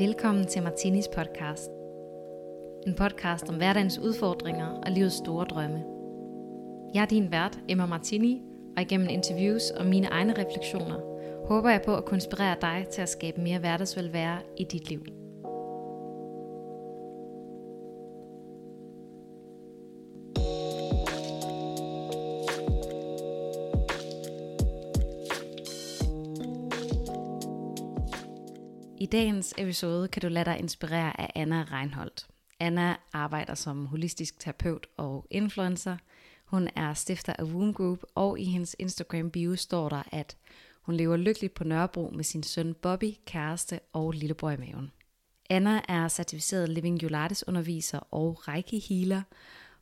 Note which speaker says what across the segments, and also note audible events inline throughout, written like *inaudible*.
Speaker 1: Velkommen til Martinis podcast. En podcast om hverdagens udfordringer og livets store drømme. Jeg er din vært, Emma Martini, og igennem interviews og mine egne refleksioner, håber jeg på at konspirere inspirere dig til at skabe mere hverdagsvelvære i dit liv. Dagens episode kan du lade dig inspirere af Anna Reinholdt. Anna arbejder som holistisk terapeut og influencer. Hun er stifter af Womb Group, og i hendes Instagram bio står der, at hun lever lykkeligt på Nørrebro med sin søn Bobby, kæreste og lillebror i maven. Anna er certificeret Living Ulatis underviser og Reiki healer.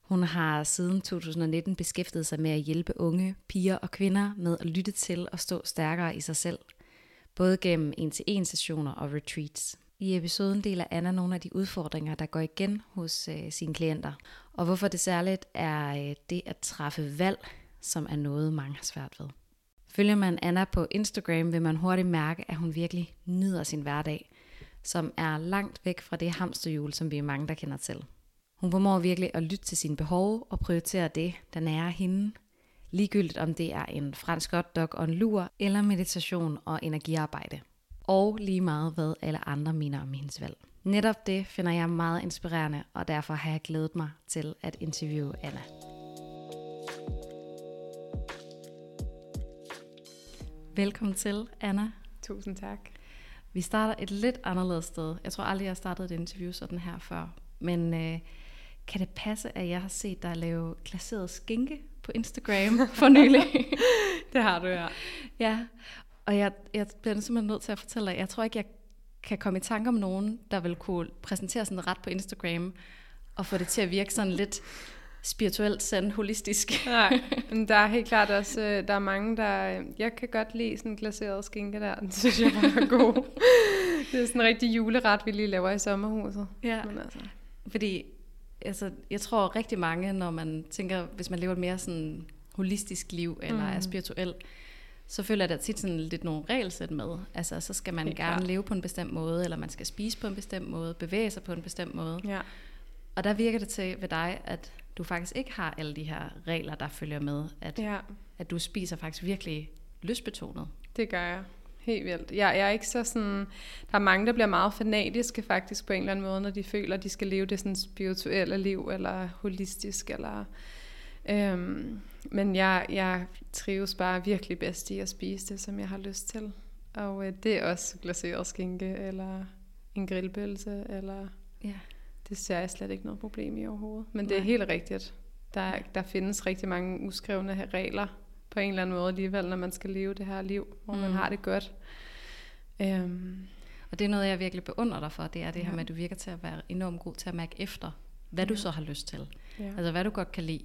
Speaker 1: Hun har siden 2019 beskæftiget sig med at hjælpe unge, piger og kvinder med at lytte til og stå stærkere i sig selv – både gennem en-til-en sessioner og retreats. I episoden deler Anna nogle af de udfordringer, der går igen hos øh, sine klienter, og hvorfor det særligt er øh, det at træffe valg, som er noget, mange har svært ved. Følger man Anna på Instagram, vil man hurtigt mærke, at hun virkelig nyder sin hverdag, som er langt væk fra det hamsterhjul, som vi er mange, der kender til. Hun formår virkelig at lytte til sine behov og prioritere det, der nærer hende, ligegyldigt om det er en fransk hotdog og en lur, eller meditation og energiarbejde. Og lige meget hvad alle andre mener om hendes valg. Netop det finder jeg meget inspirerende, og derfor har jeg glædet mig til at interviewe Anna. Velkommen til, Anna.
Speaker 2: Tusind tak.
Speaker 1: Vi starter et lidt anderledes sted. Jeg tror aldrig, jeg har startet et interview sådan her før. Men øh, kan det passe, at jeg har set dig lave glaseret skinke på Instagram for nylig. *laughs*
Speaker 2: det har du, ja.
Speaker 1: Ja, og jeg, jeg bliver simpelthen nødt til at fortælle dig, jeg tror ikke, jeg kan komme i tanke om nogen, der vil kunne præsentere sådan ret på Instagram, og få det til at virke sådan lidt spirituelt, sand, holistisk.
Speaker 2: Nej, *laughs* men der er helt klart også, øh, der er mange, der, jeg kan godt lide sådan glaseret skinke der, *laughs* den synes jeg er god. det er sådan en rigtig juleret, vi lige laver i sommerhuset.
Speaker 1: Ja, men altså. fordi altså, jeg tror rigtig mange, når man tænker, hvis man lever et mere sådan holistisk liv, eller mm. er spirituel, så føler jeg, der tit sådan lidt nogle regelsæt med. Altså, så skal man Helt gerne klart. leve på en bestemt måde, eller man skal spise på en bestemt måde, bevæge sig på en bestemt måde.
Speaker 2: Ja.
Speaker 1: Og der virker det til ved dig, at du faktisk ikke har alle de her regler, der følger med. At, ja. at du spiser faktisk virkelig lystbetonet.
Speaker 2: Det gør jeg. Helt vildt. Jeg, jeg er ikke så sådan... Der er mange, der bliver meget fanatiske faktisk på en eller anden måde, når de føler, at de skal leve det sådan spirituelle liv, eller holistisk, eller... Øhm, men jeg, jeg trives bare virkelig bedst i at spise det, som jeg har lyst til. Og øh, det er også glaseret skinke, eller en grillpølse, eller... Ja. Det ser jeg slet ikke noget problem i overhovedet. Men Nej. det er helt rigtigt. Der, der findes rigtig mange uskrevne regler på en eller anden måde alligevel, når man skal leve det her liv, hvor mm. man har det godt.
Speaker 1: Um, og det er noget, jeg virkelig beundrer dig for, det er det ja. her med, at du virker til at være enormt god til at mærke efter, hvad ja. du så har lyst til. Ja. Altså hvad du godt kan lide,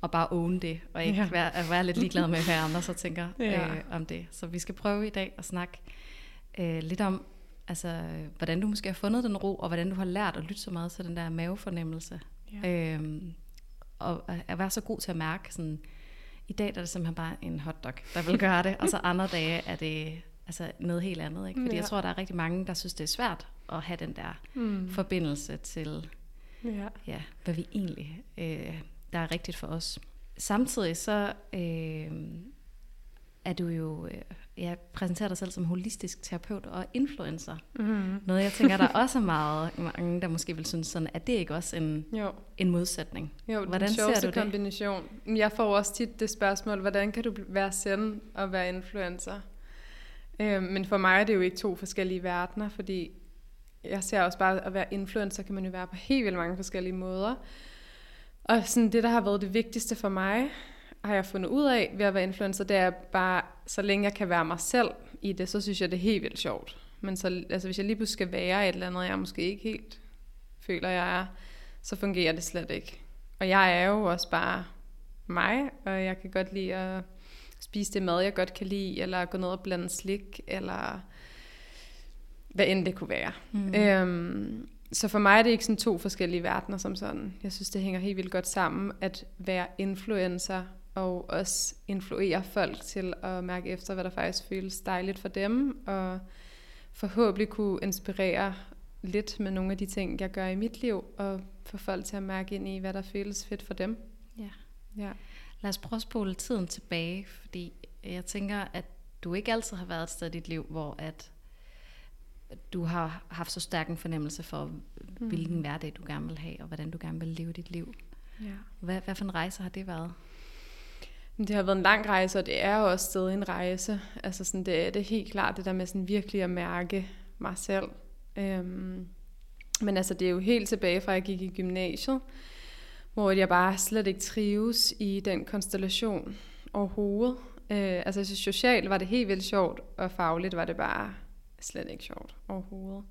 Speaker 1: og bare own det, og ikke ja. være, at være lidt ligeglad med, hvad andre så tænker *laughs* ja. øh, om det. Så vi skal prøve i dag at snakke øh, lidt om, altså, hvordan du måske har fundet den ro, og hvordan du har lært at lytte så meget til den der mavefornemmelse. Ja. Øhm, og at være så god til at mærke sådan, i dag der er det simpelthen bare en hotdog, der vil gøre det, og så *laughs* andre dage er det altså noget helt andet. Ikke? Fordi ja. jeg tror, der er rigtig mange, der synes, det er svært at have den der mm. forbindelse til, ja. Ja, hvad vi egentlig, øh, der er rigtigt for os. Samtidig så øh, er du jo, øh, jeg præsenterer dig selv som holistisk terapeut og influencer. Mm. Noget jeg tænker, der også er meget mange, der måske vil synes sådan, at det ikke også en, jo. en modsætning?
Speaker 2: Jo, hvordan den ser du det? kombination. Jeg får også tit det spørgsmål, hvordan kan du være send og være influencer? Øh, men for mig er det jo ikke to forskellige verdener, fordi jeg ser også bare, at være influencer kan man jo være på helt vildt mange forskellige måder. Og sådan det, der har været det vigtigste for mig, har jeg fundet ud af ved at være influencer, det er bare, så længe jeg kan være mig selv i det, så synes jeg, det er helt vildt sjovt. Men så, altså, hvis jeg lige pludselig skal være et eller andet, jeg måske ikke helt føler, jeg er, så fungerer det slet ikke. Og jeg er jo også bare mig, og jeg kan godt lide at spise det mad, jeg godt kan lide, eller gå ned og blande slik, eller hvad end det kunne være. Mm. Øhm, så for mig er det ikke sådan to forskellige verdener som sådan. Jeg synes, det hænger helt vildt godt sammen, at være influencer og også influere folk til at mærke efter, hvad der faktisk føles dejligt for dem, og forhåbentlig kunne inspirere lidt med nogle af de ting, jeg gør i mit liv, og få folk til at mærke ind i, hvad der føles fedt for dem.
Speaker 1: Ja.
Speaker 2: Ja.
Speaker 1: Lad os prøve at spole tiden tilbage, fordi jeg tænker, at du ikke altid har været et sted i dit liv, hvor at du har haft så stærk en fornemmelse for, mm. hvilken hverdag du gerne vil have, og hvordan du gerne vil leve dit liv.
Speaker 2: ja.
Speaker 1: Hvad, hvad for en rejse har det været?
Speaker 2: Det har været en lang rejse, og det er jo også stadig en rejse. Altså sådan, det er det er helt klart, det der med sådan virkelig at mærke mig selv. Øhm, men altså, det er jo helt tilbage fra, at jeg gik i gymnasiet, hvor jeg bare slet ikke trives i den konstellation overhovedet. Øh, altså, så socialt var det helt vildt sjovt, og fagligt var det bare slet ikke sjovt overhovedet.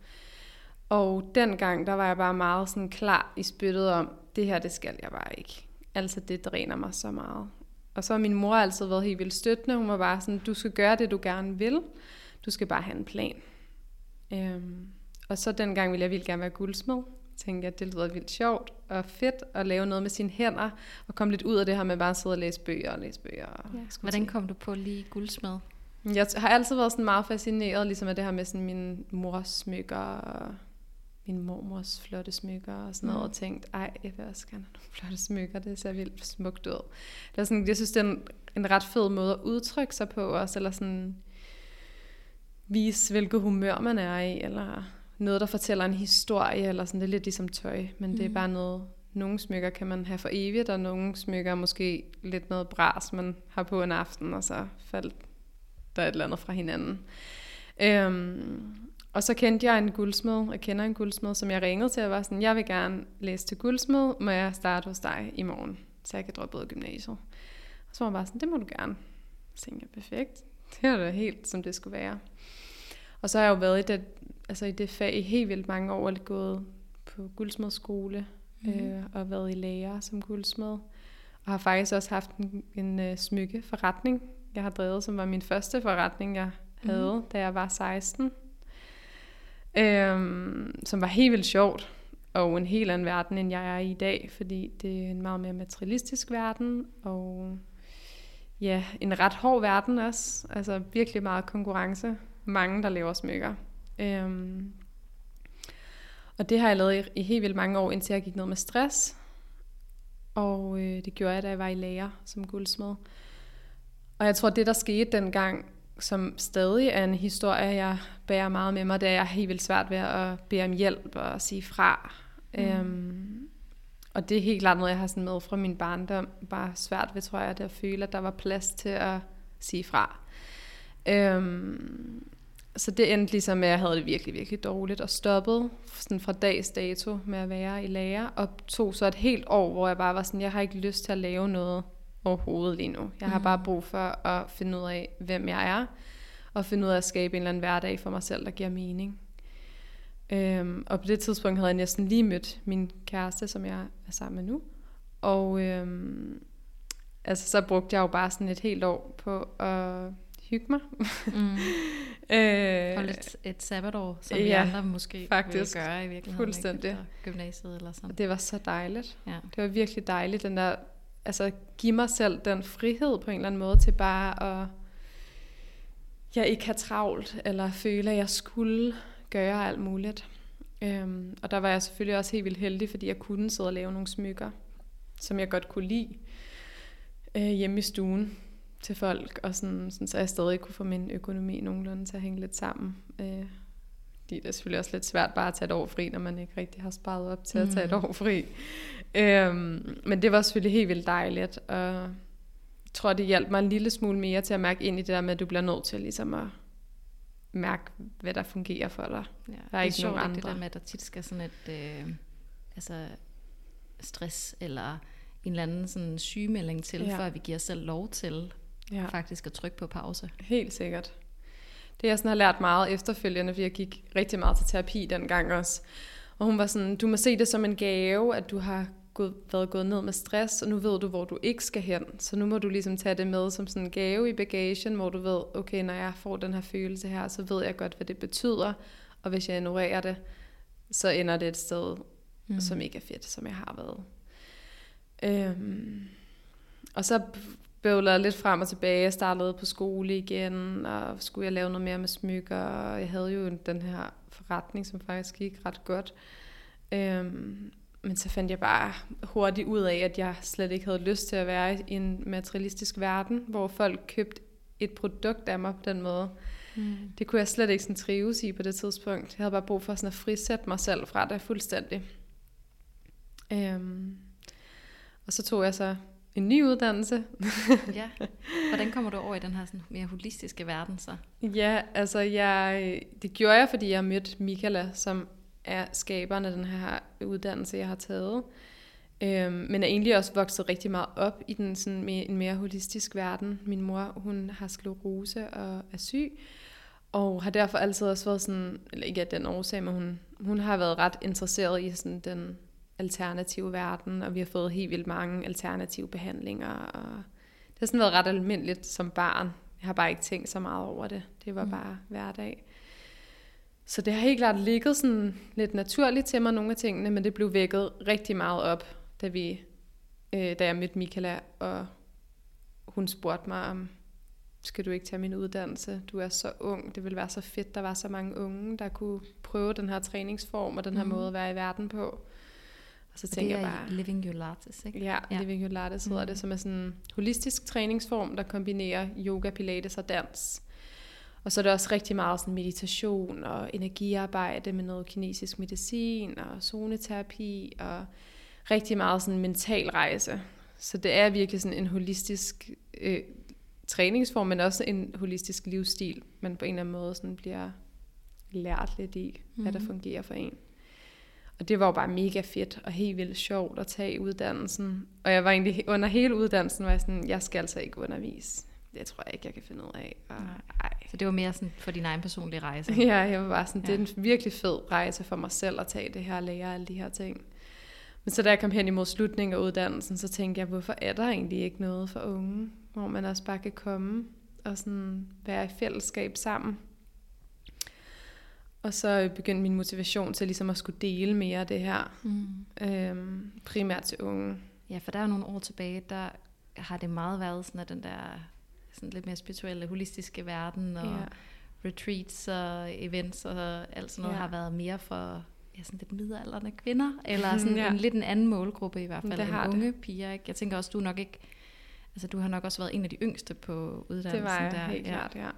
Speaker 2: Og dengang, der var jeg bare meget sådan klar i spyttet om, det her, det skal jeg bare ikke. Altså, det dræner mig så meget. Og så har min mor altid været helt vildt støttende. Hun var bare sådan, du skal gøre det, du gerne vil. Du skal bare have en plan. Øhm, og så dengang ville jeg vildt gerne være guldsmed. Jeg tænkte, at det lyder vildt sjovt og fedt at lave noget med sine hænder. Og komme lidt ud af det her med bare at sidde og læse bøger og læse bøger. Og
Speaker 1: Ja. Hvordan kom du på lige guldsmed?
Speaker 2: Jeg har altid været sådan meget fascineret ligesom af det her med sådan min mors smykker og min mormors flotte smykker og sådan noget,
Speaker 1: Mm.
Speaker 2: og tænkt, ej, jeg vil også gerne have nogle flotte smykker, det ser vildt smukt ud. Det er sådan, jeg synes, det er en, en ret fed måde at udtrykke sig på også, eller sådan vise, hvilket humør man er i, eller noget, der fortæller en historie, eller sådan, det er lidt ligesom tøj, men det er
Speaker 1: Mhm.
Speaker 2: bare noget, nogle smykker kan man have for evigt, og nogle smykker er måske lidt noget bras, man har på en aften, og så faldt der er et eller andet fra hinanden. Øhm, og så kendte jeg en guldsmed, jeg kender en guldsmed, som jeg ringede til, og var sådan, jeg vil gerne læse til guldsmed, må jeg starte hos dig i morgen, så jeg kan droppe ud af gymnasiet. Og så var jeg bare sådan, det må du gerne. Så tænkte jeg, perfekt. *laughs* Det er da helt, som det skulle være. Og så har jeg jo været i det, altså i det fag i helt vildt mange år, og gået på guldsmedskole,
Speaker 1: Mhm.
Speaker 2: mm-hmm. øh, og været i lærer som guldsmed. Og har faktisk også haft en, en uh, smykkeforretning, jeg har drevet, som var min første forretning, jeg havde, mm-hmm. da jeg var 16. Øhm, som var helt vildt sjovt, og en helt anden verden, end jeg er i i dag, fordi det er en meget mere materialistisk verden, og ja, en ret hård verden også. Altså virkelig meget konkurrence. Mange, der laver smykker. Øhm, og det har jeg lavet i, i helt vildt mange år, indtil jeg gik ned med stress. Og øh, det gjorde jeg, da jeg var i lærer som guldsmed. Og jeg tror, det der skete dengang, som stadig er en historie, jeg bærer meget med mig, det er, at jeg er helt vildt svært ved at bede om hjælp og sige fra. Mm. Øhm, og det er helt klart noget, jeg har sådan med fra min barndom. Bare svært ved, tror jeg, det at føle, at der var plads til at sige fra. Øhm, så det endte ligesom med, at jeg havde det virkelig, virkelig dårligt og stoppede sådan fra dags dato med at være i lærer. Og tog så et helt år, hvor jeg bare var sådan, jeg har ikke lyst til at lave noget overhovedet lige nu. Jeg har
Speaker 1: Mhm.
Speaker 2: bare brug for at finde ud af, hvem jeg er. Og finde ud af at skabe en eller anden hverdag for mig selv, der giver mening. Øhm, og på det tidspunkt havde jeg næsten lige mødt min kæreste, som jeg er sammen med nu. Og øhm, altså, så brugte jeg jo bare sådan et helt år på at hygge mig.
Speaker 1: Mm. *laughs*
Speaker 2: øh,
Speaker 1: Hold et, et sabbatår, som
Speaker 2: ja,
Speaker 1: vi andre måske
Speaker 2: faktisk.
Speaker 1: vil gøre i virkeligheden.
Speaker 2: Fuldstændig.
Speaker 1: Ikke? Efter gymnasiet eller sådan.
Speaker 2: og det var så dejligt.
Speaker 1: Ja.
Speaker 2: Det var virkelig dejligt, den der, altså give mig selv den frihed på en eller anden måde til bare at, jeg ikke har travlt, eller føle, at jeg skulle gøre alt muligt. Øhm, og der var jeg selvfølgelig også helt vildt heldig, fordi jeg kunne sidde og lave nogle smykker, som jeg godt kunne lide øh, hjemme i stuen til folk, og sådan, sådan, så jeg stadig kunne få min økonomi nogenlunde til at hænge lidt sammen. Øh, fordi det er selvfølgelig også lidt svært bare at tage et år fri, når man ikke rigtig har sparet op til at tage et
Speaker 1: Mm.
Speaker 2: år fri. Øhm, men det var selvfølgelig helt vildt dejligt, og jeg tror, det hjalp mig en lille smule mere til at mærke ind i det der med, at du bliver nødt til ligesom at mærke, hvad der fungerer for dig.
Speaker 1: Ja.
Speaker 2: Der er
Speaker 1: det
Speaker 2: ikke
Speaker 1: sjovt,
Speaker 2: nogen
Speaker 1: ikke, det
Speaker 2: andre.
Speaker 1: der med, at der tit skal sådan et øh, altså stress eller en eller anden sådan sygemelding til,
Speaker 2: Ja.
Speaker 1: før vi giver os selv lov til
Speaker 2: ja.
Speaker 1: faktisk at trykke på pause.
Speaker 2: Helt sikkert. Det jeg sådan har lært meget efterfølgende, fordi jeg gik rigtig meget til terapi dengang også. Og hun var sådan, du må se det som en gave, at du har gået, været gået ned med stress, og nu ved du, hvor du ikke skal hen. Så nu må du ligesom tage det med som sådan en gave i bagagen, hvor du ved, okay, når jeg får den her følelse her, så ved jeg godt, hvad det betyder. Og hvis jeg ignorerer det, så ender det et sted, mm. som ikke er fedt, som jeg har været. Øhm, og så bøvlede lidt frem og tilbage. Jeg startede på skole igen, og skulle jeg lave noget mere med smykker. Og jeg havde jo den her forretning, som faktisk gik ret godt. Øhm, men så fandt jeg bare hurtigt ud af, at jeg slet ikke havde lyst til at være i en materialistisk verden, hvor folk købte et produkt af mig på den måde. Mm. Det kunne jeg slet ikke sådan trives i på det tidspunkt. Jeg havde bare brug for sådan at frisætte mig selv fra det fuldstændig. Øhm, og så tog jeg så en ny uddannelse. *laughs*
Speaker 1: ja. Hvordan kommer du over i den her sådan mere holistiske verden så?
Speaker 2: Ja, altså jeg, det gjorde jeg, fordi jeg mødte Michaela, som er skaberen af den her uddannelse, jeg har taget. Øhm, men er egentlig også vokset rigtig meget op i den sådan mere, en mere holistisk verden. Min mor, hun har sklerose og er syg, og har derfor altid også været sådan, eller ikke af den årsag, men hun, hun har været ret interesseret i sådan den alternative verden, og vi har fået helt vildt mange alternative behandlinger. Og det har sådan været ret almindeligt som barn. Jeg har bare ikke tænkt så meget over det. Det var mm. bare hverdag. Så det har helt klart ligget sådan lidt naturligt til mig, nogle af tingene, men det blev vækket rigtig meget op, da, vi, øh, da jeg mødte Michaela, og hun spurgte mig om, skal du ikke tage min uddannelse? Du er så ung, det ville være så fedt, der var så mange unge, der kunne prøve den her træningsform og den her mm. måde at være i verden på.
Speaker 1: Så tænker jeg bare... Living Your Lattes, ikke?
Speaker 2: Ja, ja. Living Your Lattes hedder mm. det, som er sådan en holistisk træningsform, der kombinerer yoga, pilates og dans. Og så er det også rigtig meget sådan meditation og energiarbejde med noget kinesisk medicin og zoneterapi og rigtig meget sådan mental rejse. Så det er virkelig sådan en holistisk øh, træningsform, men også en holistisk livsstil, man på en eller anden måde sådan bliver lært lidt i, mm. hvad der mhm. fungerer for en. Og det var jo bare mega fedt og helt vildt sjovt at tage uddannelsen. Og jeg var egentlig under hele uddannelsen, var jeg sådan, jeg skal altså ikke undervise det tror jeg ikke, jeg kan finde ud af. Og,
Speaker 1: ej. Så det var mere sådan for din egen personlige rejse? *laughs*
Speaker 2: Ja, jeg var bare sådan, ja. det er en virkelig fed rejse for mig selv at tage det her og lære alle de her ting. Men så da jeg kom hen imod slutningen af uddannelsen, så tænkte jeg, hvorfor er der egentlig ikke noget for unge, hvor man også bare kan komme og sådan være i fællesskab sammen. Og så begyndte min motivation til ligesom at skulle dele mere af det her, mm. øhm, primært til unge.
Speaker 1: Ja, for der er nogle år tilbage, der har det meget været sådan, at den der sådan lidt mere spirituelle, holistiske verden, og ja. retreats og events og alt sådan noget, ja. har været mere for ja, sådan lidt midalderne kvinder, eller *laughs* sådan ja. en lidt en anden målgruppe i hvert fald, en unge det. piger. Ikke? Jeg tænker også, du nok ikke, altså du har nok også været en af de yngste på uddannelsen.
Speaker 2: Det var jeg, der. helt ja. klart, ja.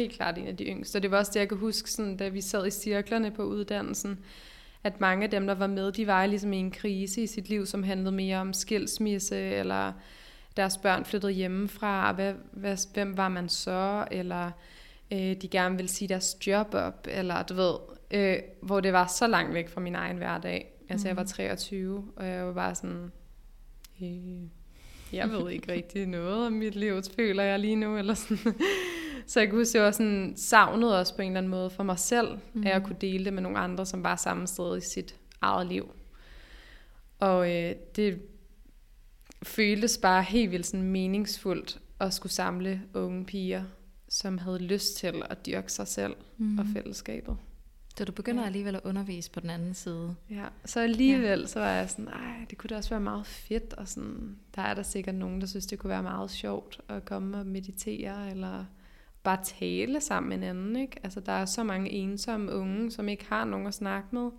Speaker 2: Helt klart en af de yngste. Og det var også det, jeg kan huske, sådan, da vi sad i cirklerne på uddannelsen, at mange af dem, der var med, de var ligesom i en krise i sit liv, som handlede mere om skilsmisse, eller deres børn flyttede hjemmefra, hvad, hvad, hvem var man så, eller øh, de gerne ville sige deres job op, eller du ved, øh, hvor det var så langt væk fra min egen hverdag. Altså mm. jeg var 23, mhm. og jeg var bare sådan, øh, jeg ved ikke *laughs* rigtig noget om mit liv, føler jeg lige nu, eller sådan. Så jeg kunne huske, jeg var sådan savnet også på en eller anden måde for mig selv, mm. at jeg mhm. kunne dele det med nogle andre, som var samme sted i sit eget liv. Og øh, det føltes bare helt vildt sådan meningsfuldt at skulle samle unge piger, som havde lyst til at dyrke sig selv mm. og fællesskabet.
Speaker 1: Så du begynder ja. alligevel at undervise på den anden side.
Speaker 2: Ja, så alligevel ja. så var jeg sådan, nej, det kunne da også være meget fedt, og sådan, der er der sikkert nogen, der synes, det kunne være meget sjovt at komme og meditere, eller bare tale sammen med hinanden, ikke? Altså, der er så mange ensomme unge, som ikke har nogen at snakke med.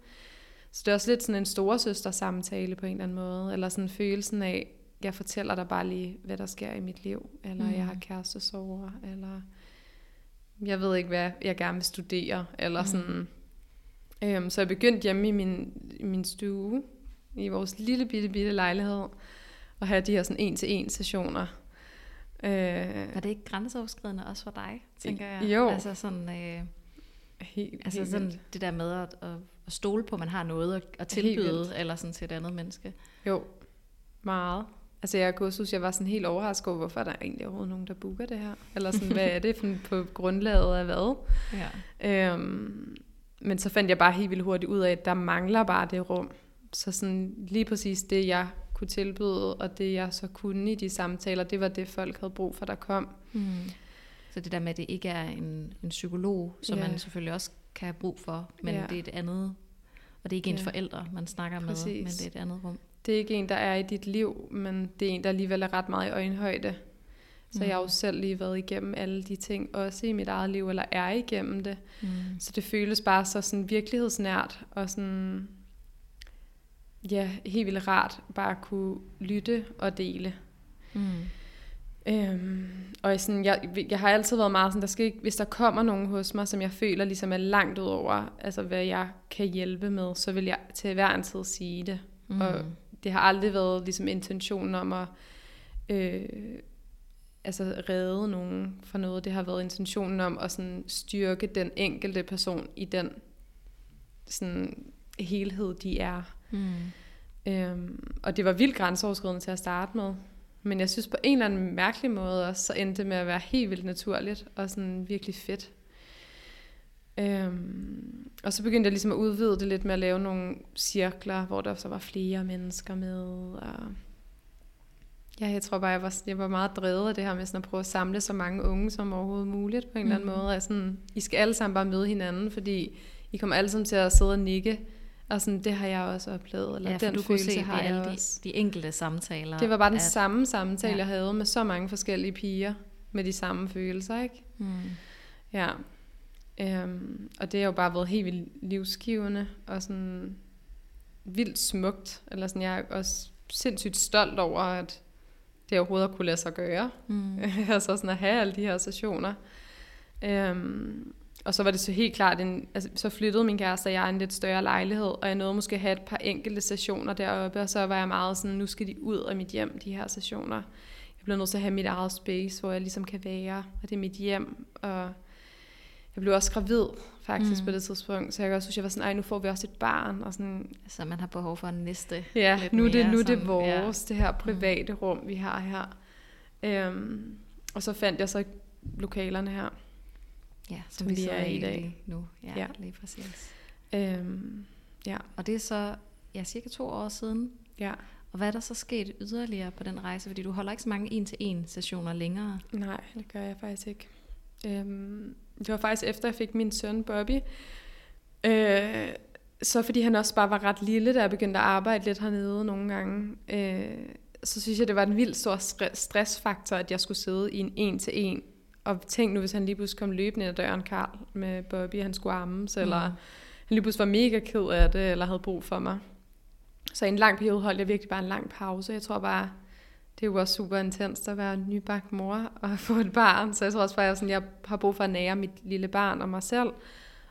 Speaker 2: Så det er også lidt sådan en storesøster samtale på en eller anden måde, eller sådan følelsen af, jeg fortæller dig bare lige, hvad der sker i mit liv, eller mm. jeg har kærestesover, eller jeg ved ikke, hvad jeg gerne vil studere, eller mm. sådan. Øhm, så jeg begyndte hjemme i min, i min stue, i vores lille bitte, bitte lejlighed, og have de her sådan en-til-en sessioner.
Speaker 1: Øh, var det ikke grænseoverskridende også for dig, tænker jeg?
Speaker 2: Jo.
Speaker 1: Altså sådan, øh, helt, altså helt sådan vildt. det der med at, at, at stole på, at man har noget at, at tilbyde, eller sådan til et andet menneske.
Speaker 2: Jo, meget. Altså jeg kunne synes, jeg var sådan helt overrasket over, hvorfor er der egentlig overhovedet nogen, der booker det her? Eller sådan, hvad er det for, på grundlaget af hvad? Ja. Øhm, men så fandt jeg bare helt vildt hurtigt ud af, at der mangler bare det rum. Så sådan lige præcis det, jeg kunne tilbyde, og det jeg så kunne i de samtaler, det var det, folk havde brug for, der kom. Mm.
Speaker 1: Så det der med, at det ikke er en, en psykolog, som ja. man selvfølgelig også kan have brug for, men ja. det er et andet, og det er ikke ens ja. forældre, man snakker Præcis. med, men det er et andet rum
Speaker 2: det er ikke en, der er i dit liv, men det er en, der alligevel er ret meget i øjenhøjde. Så mm. jeg har jo selv lige været igennem alle de ting, også i mit eget liv, eller er igennem det. Mm. Så det føles bare så sådan virkelighedsnært, og sådan, ja, helt vildt rart bare at kunne lytte og dele. Mm. Øhm, og sådan, jeg, jeg har altid været meget sådan, der skal ikke, hvis der kommer nogen hos mig, som jeg føler ligesom er langt ud over, altså hvad jeg kan hjælpe med, så vil jeg til hver en tid sige det. Mm. Og det har aldrig været ligesom intentionen om at øh, altså redde nogen fra noget. Det har været intentionen om at sådan styrke den enkelte person i den sådan helhed, de er. Mm. Øhm, og det var vildt grænseoverskridende til at starte med. Men jeg synes på en eller anden mærkelig måde også, så endte det med at være helt vildt naturligt og sådan virkelig fedt. Øhm, og så begyndte jeg ligesom at udvide det lidt med at lave nogle cirkler, hvor der så var flere mennesker med. Og ja, jeg tror bare, jeg var, jeg var meget drevet af det her med sådan at prøve at samle så mange unge som overhovedet muligt på en mm. eller anden mm. måde. Altså, I skal alle sammen bare møde hinanden, fordi I kommer alle sammen til at sidde og nikke og sådan, det har jeg også oplevet. Eller
Speaker 1: ja,
Speaker 2: den
Speaker 1: du følelse kunne se har jeg alle også. De, de enkelte samtaler.
Speaker 2: Det var bare den at, samme samtale, ja. jeg havde med så mange forskellige piger, med de samme følelser, ikke? Mm. Ja. Øhm, og det har jo bare været helt vildt livsgivende, og sådan vildt smukt. Eller sådan, jeg er også sindssygt stolt over, at det overhovedet har kunne lade sig gøre. Mm. *laughs* altså sådan at have alle de her sessioner. Øhm, og så var det så helt klart, en, altså, så flyttede min kæreste og jeg en lidt større lejlighed, og jeg nåede måske at have et par enkelte stationer deroppe, og så var jeg meget sådan, nu skal de ud af mit hjem, de her stationer. Jeg blev nødt til at have mit eget space, hvor jeg ligesom kan være, og det er mit hjem, og jeg blev også gravid faktisk mm. på det tidspunkt, så jeg også synes, jeg var sådan, ej, nu får vi også et barn. Og sådan,
Speaker 1: så man har behov for en næste.
Speaker 2: Ja, nu, det, nu det er vores, ja. det her private mm. rum, vi har her. Øhm, og så fandt jeg så lokalerne her.
Speaker 1: Ja, som, som vi, vi er i dag. nu. Ja, ja, lige præcis. Øhm, ja. Og det er så ja, cirka to år siden.
Speaker 2: Ja.
Speaker 1: Og hvad er der så sket yderligere på den rejse? Fordi du holder ikke så mange en-til-en sessioner længere.
Speaker 2: Nej, det gør jeg faktisk ikke. Øhm, det var faktisk efter, jeg fik min søn Bobby. Øh, så fordi han også bare var ret lille, da jeg begyndte at arbejde lidt hernede nogle gange, øh, så synes jeg, det var en vild stor stressfaktor, at jeg skulle sidde i en en-til-en og tænk nu, hvis han lige pludselig kom løbende ad døren, Karl, med Bobby, han skulle ammes, mm. eller han lige pludselig var mega ked af det, eller havde brug for mig. Så i en lang periode holdt jeg virkelig bare en lang pause. Jeg tror bare, det er jo også super intenst at være nybagt mor og *laughs* få et barn. Så jeg tror også bare, at jeg, sådan, jeg har brug for at nære mit lille barn og mig selv.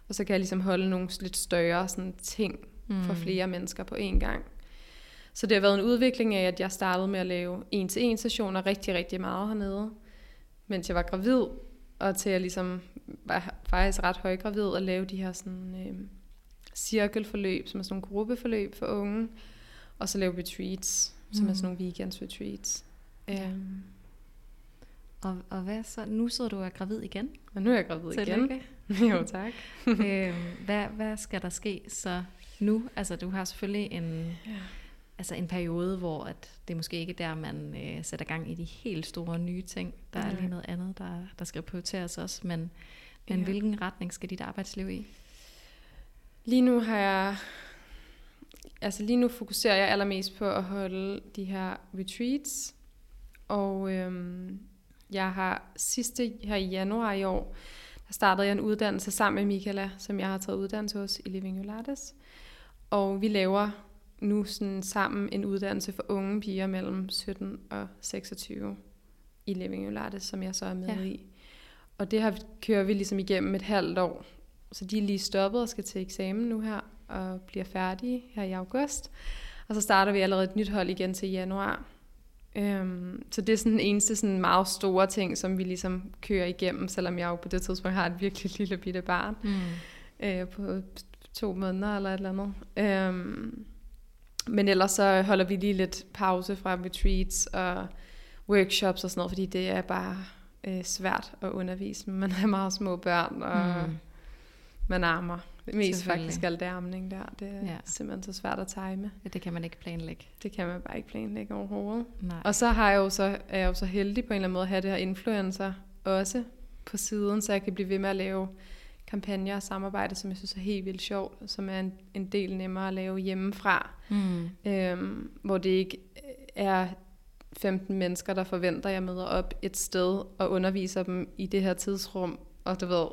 Speaker 2: Og så kan jeg ligesom holde nogle lidt større sådan, ting mm. for flere mennesker på én gang. Så det har været en udvikling af, at jeg startede med at lave en-til-en sessioner rigtig, rigtig meget hernede mens jeg var gravid, og til at ligesom var faktisk ret højgravid at lave de her sådan, øh, cirkelforløb, som er sådan nogle gruppeforløb for unge, og så lave retreats, mm. som er sådan mm. nogle weekends retreats. Ja. Um,
Speaker 1: og, og hvad så? Nu sidder du og er gravid igen?
Speaker 2: Og nu er jeg gravid igen. *laughs* jo, tak. *laughs*
Speaker 1: øhm, hvad, hvad skal der ske så nu? Altså, du har selvfølgelig en... Ja altså en periode, hvor at det måske ikke er der, man øh, sætter gang i de helt store nye ting. Der er lige noget andet, der, der skal prioriteres også. Men, men ja. hvilken retning skal dit arbejdsliv i?
Speaker 2: Lige nu har jeg... Altså lige nu fokuserer jeg allermest på at holde de her retreats. Og øhm, jeg har sidste her i januar i år, der startede jeg en uddannelse sammen med Michaela, som jeg har taget uddannelse hos i Living Ulates. Og vi laver nu sådan sammen en uddannelse for unge piger mellem 17 og 26 i Living Ulates, som jeg så er med ja. i. Og det har kører vi ligesom igennem et halvt år. Så de er lige stoppet og skal til eksamen nu her, og bliver færdige her i august. Og så starter vi allerede et nyt hold igen til januar. Um, så det er sådan den eneste sådan meget store ting, som vi ligesom kører igennem, selvom jeg jo på det tidspunkt har et virkelig lille bitte barn. Mm. Uh, på to måneder eller et eller andet. Um, men ellers så holder vi lige lidt pause fra retreats og workshops og sådan noget, fordi det er bare øh, svært at undervise. Man har meget små børn, og mm. man armer. Det mest faktisk alt det armning der. Det er ja. simpelthen så svært at time.
Speaker 1: Ja, det kan man ikke planlægge.
Speaker 2: Det kan man bare ikke planlægge overhovedet. Nej. Og så, har jeg jo så, er jeg jo så heldig på en eller anden måde at have det her influencer også på siden, så jeg kan blive ved med at lave kampagner og samarbejde, som jeg synes er helt vildt sjovt, som er en, en del nemmere at lave hjemmefra, mm. øhm, hvor det ikke er 15 mennesker, der forventer, at jeg møder op et sted og underviser dem i det her tidsrum, og du ved.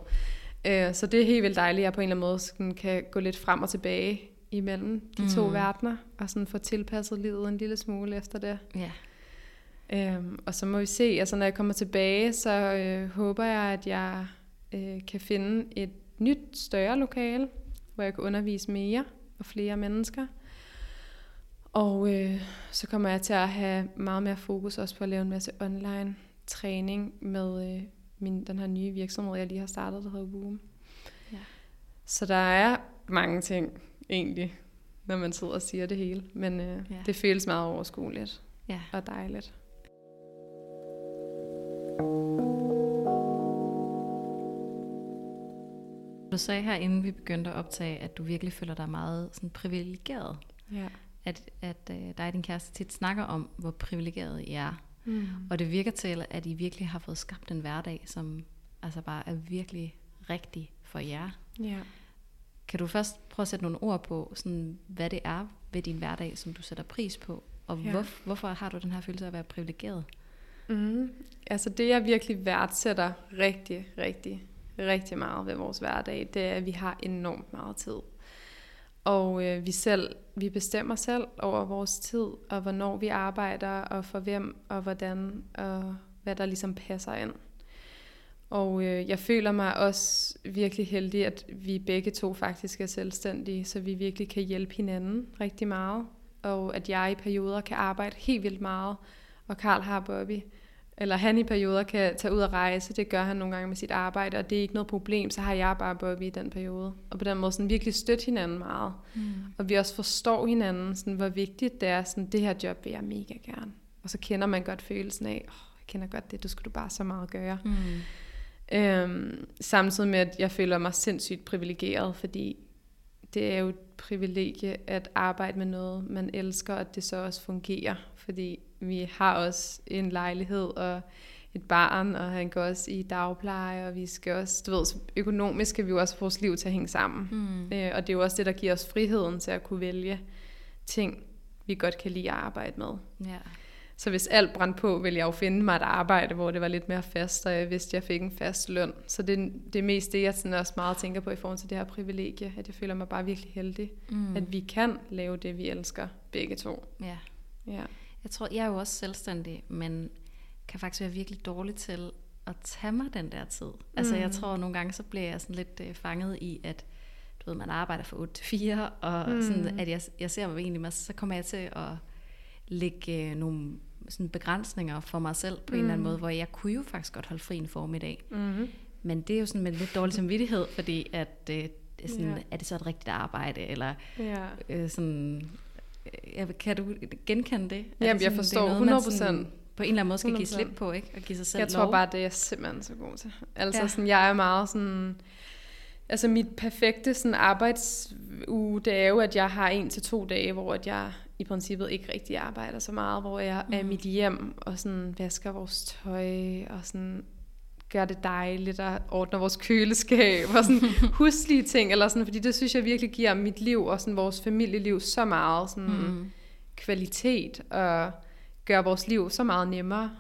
Speaker 2: Øh, så det er helt vildt dejligt, at jeg på en eller anden måde sådan kan gå lidt frem og tilbage imellem de mm. to verdener, og sådan få tilpasset livet en lille smule efter det.
Speaker 1: Ja.
Speaker 2: Øhm, og så må vi se, altså når jeg kommer tilbage, så øh, håber jeg, at jeg øh, kan finde et nyt, større lokale, hvor jeg kan undervise mere og flere mennesker. Og øh, så kommer jeg til at have meget mere fokus også på at lave en masse online træning med øh, min, den her nye virksomhed, jeg lige har startet, der hedder Boom. Ja. Så der er mange ting egentlig, når man sidder og siger det hele. Men øh, ja. det føles meget overskueligt ja. og dejligt.
Speaker 1: Du sagde her, inden vi begyndte at optage, at du virkelig føler dig meget sådan privilegeret.
Speaker 2: Ja.
Speaker 1: At, at uh, dig og din kæreste tit snakker om, hvor privilegeret I er.
Speaker 2: Mm.
Speaker 1: Og det virker til, at I virkelig har fået skabt en hverdag, som altså bare er virkelig rigtig for jer.
Speaker 2: Ja.
Speaker 1: Kan du først prøve at sætte nogle ord på, sådan, hvad det er ved din hverdag, som du sætter pris på? Og ja. hvor, hvorfor har du den her følelse af at være privilegeret?
Speaker 2: Mm. Altså det, jeg virkelig værdsætter rigtig, rigtig, rigtig meget ved vores hverdag, det er, at vi har enormt meget tid. Og øh, vi selv, vi bestemmer selv over vores tid, og hvornår vi arbejder, og for hvem, og hvordan, og hvad der ligesom passer ind. Og øh, jeg føler mig også virkelig heldig, at vi begge to faktisk er selvstændige, så vi virkelig kan hjælpe hinanden rigtig meget. Og at jeg i perioder kan arbejde helt vildt meget, og Karl har Bobby. Eller han i perioder kan tage ud og rejse, det gør han nogle gange med sit arbejde, og det er ikke noget problem, så har jeg bare Bobby i den periode. Og på den måde sådan virkelig støtte hinanden meget.
Speaker 1: Mm.
Speaker 2: Og vi også forstår hinanden, sådan, hvor vigtigt det er, sådan, det her job vil jeg mega gerne. Og så kender man godt følelsen af, oh, jeg kender godt det, du skulle du bare så meget gøre.
Speaker 1: Mm.
Speaker 2: Øhm, samtidig med, at jeg føler mig sindssygt privilegeret, fordi det er jo et privilegie at arbejde med noget, man elsker, og at det så også fungerer. Fordi vi har også en lejlighed og et barn, og han går også i dagpleje, og vi skal også, du ved, økonomisk skal vi jo også få vores liv til at hænge sammen.
Speaker 1: Mm.
Speaker 2: Øh, og det er jo også det, der giver os friheden til at kunne vælge ting, vi godt kan lide at arbejde med.
Speaker 1: Ja.
Speaker 2: Så hvis alt brændte på, ville jeg jo finde mig et arbejde, hvor det var lidt mere fast, og jeg vidste, at jeg fik en fast løn. Så det, det er mest det, jeg sådan også meget tænker på i forhold til det her privilegie, at jeg føler mig bare virkelig heldig,
Speaker 1: Mm.
Speaker 2: at vi kan lave det, vi elsker, begge to.
Speaker 1: Ja.
Speaker 2: Ja.
Speaker 1: Jeg tror, jeg er jo også selvstændig, men kan faktisk være virkelig dårlig til at tage mig den der tid. Altså jeg
Speaker 2: Mm.
Speaker 1: tror, nogle gange så bliver jeg sådan lidt øh, fanget i, at du ved, man arbejder fra 8 til 4, og
Speaker 2: Mm.
Speaker 1: sådan, at jeg, jeg ser mig egentlig, så kommer jeg til at lægge øh, nogle sådan begrænsninger for mig selv på mm. en eller anden
Speaker 2: Mm.
Speaker 1: måde, hvor jeg kunne jo faktisk godt holde fri en formiddag.
Speaker 2: Mm-hmm.
Speaker 1: Men det er jo sådan med lidt dårlig samvittighed, fordi at øh, det sådan,
Speaker 2: Ja.
Speaker 1: er det så et rigtigt arbejde, eller
Speaker 2: Ja.
Speaker 1: øh, sådan, øh, kan du genkende det? Er
Speaker 2: Jamen,
Speaker 1: det
Speaker 2: jeg
Speaker 1: sådan,
Speaker 2: forstår
Speaker 1: det er noget, man
Speaker 2: 100%.
Speaker 1: sådan på en eller anden måde skal give
Speaker 2: 100%.
Speaker 1: slip på, ikke? Og give sig selv
Speaker 2: Jeg
Speaker 1: lov.
Speaker 2: tror bare, det er jeg simpelthen så god til. Altså
Speaker 1: Ja.
Speaker 2: sådan, jeg er meget sådan... Altså mit perfekte sådan arbejdsuge, det er jo, at jeg har en til to dage, hvor at jeg i princippet ikke rigtig arbejder så meget, hvor jeg er i mit hjem og sådan vasker vores tøj og sådan gør det dejligt og ordner vores køleskab og sådan *laughs* huslige ting, eller sådan, fordi det synes jeg virkelig giver mit liv og sådan vores familieliv så meget sådan,
Speaker 1: Mm.
Speaker 2: kvalitet og gør vores liv så meget nemmere.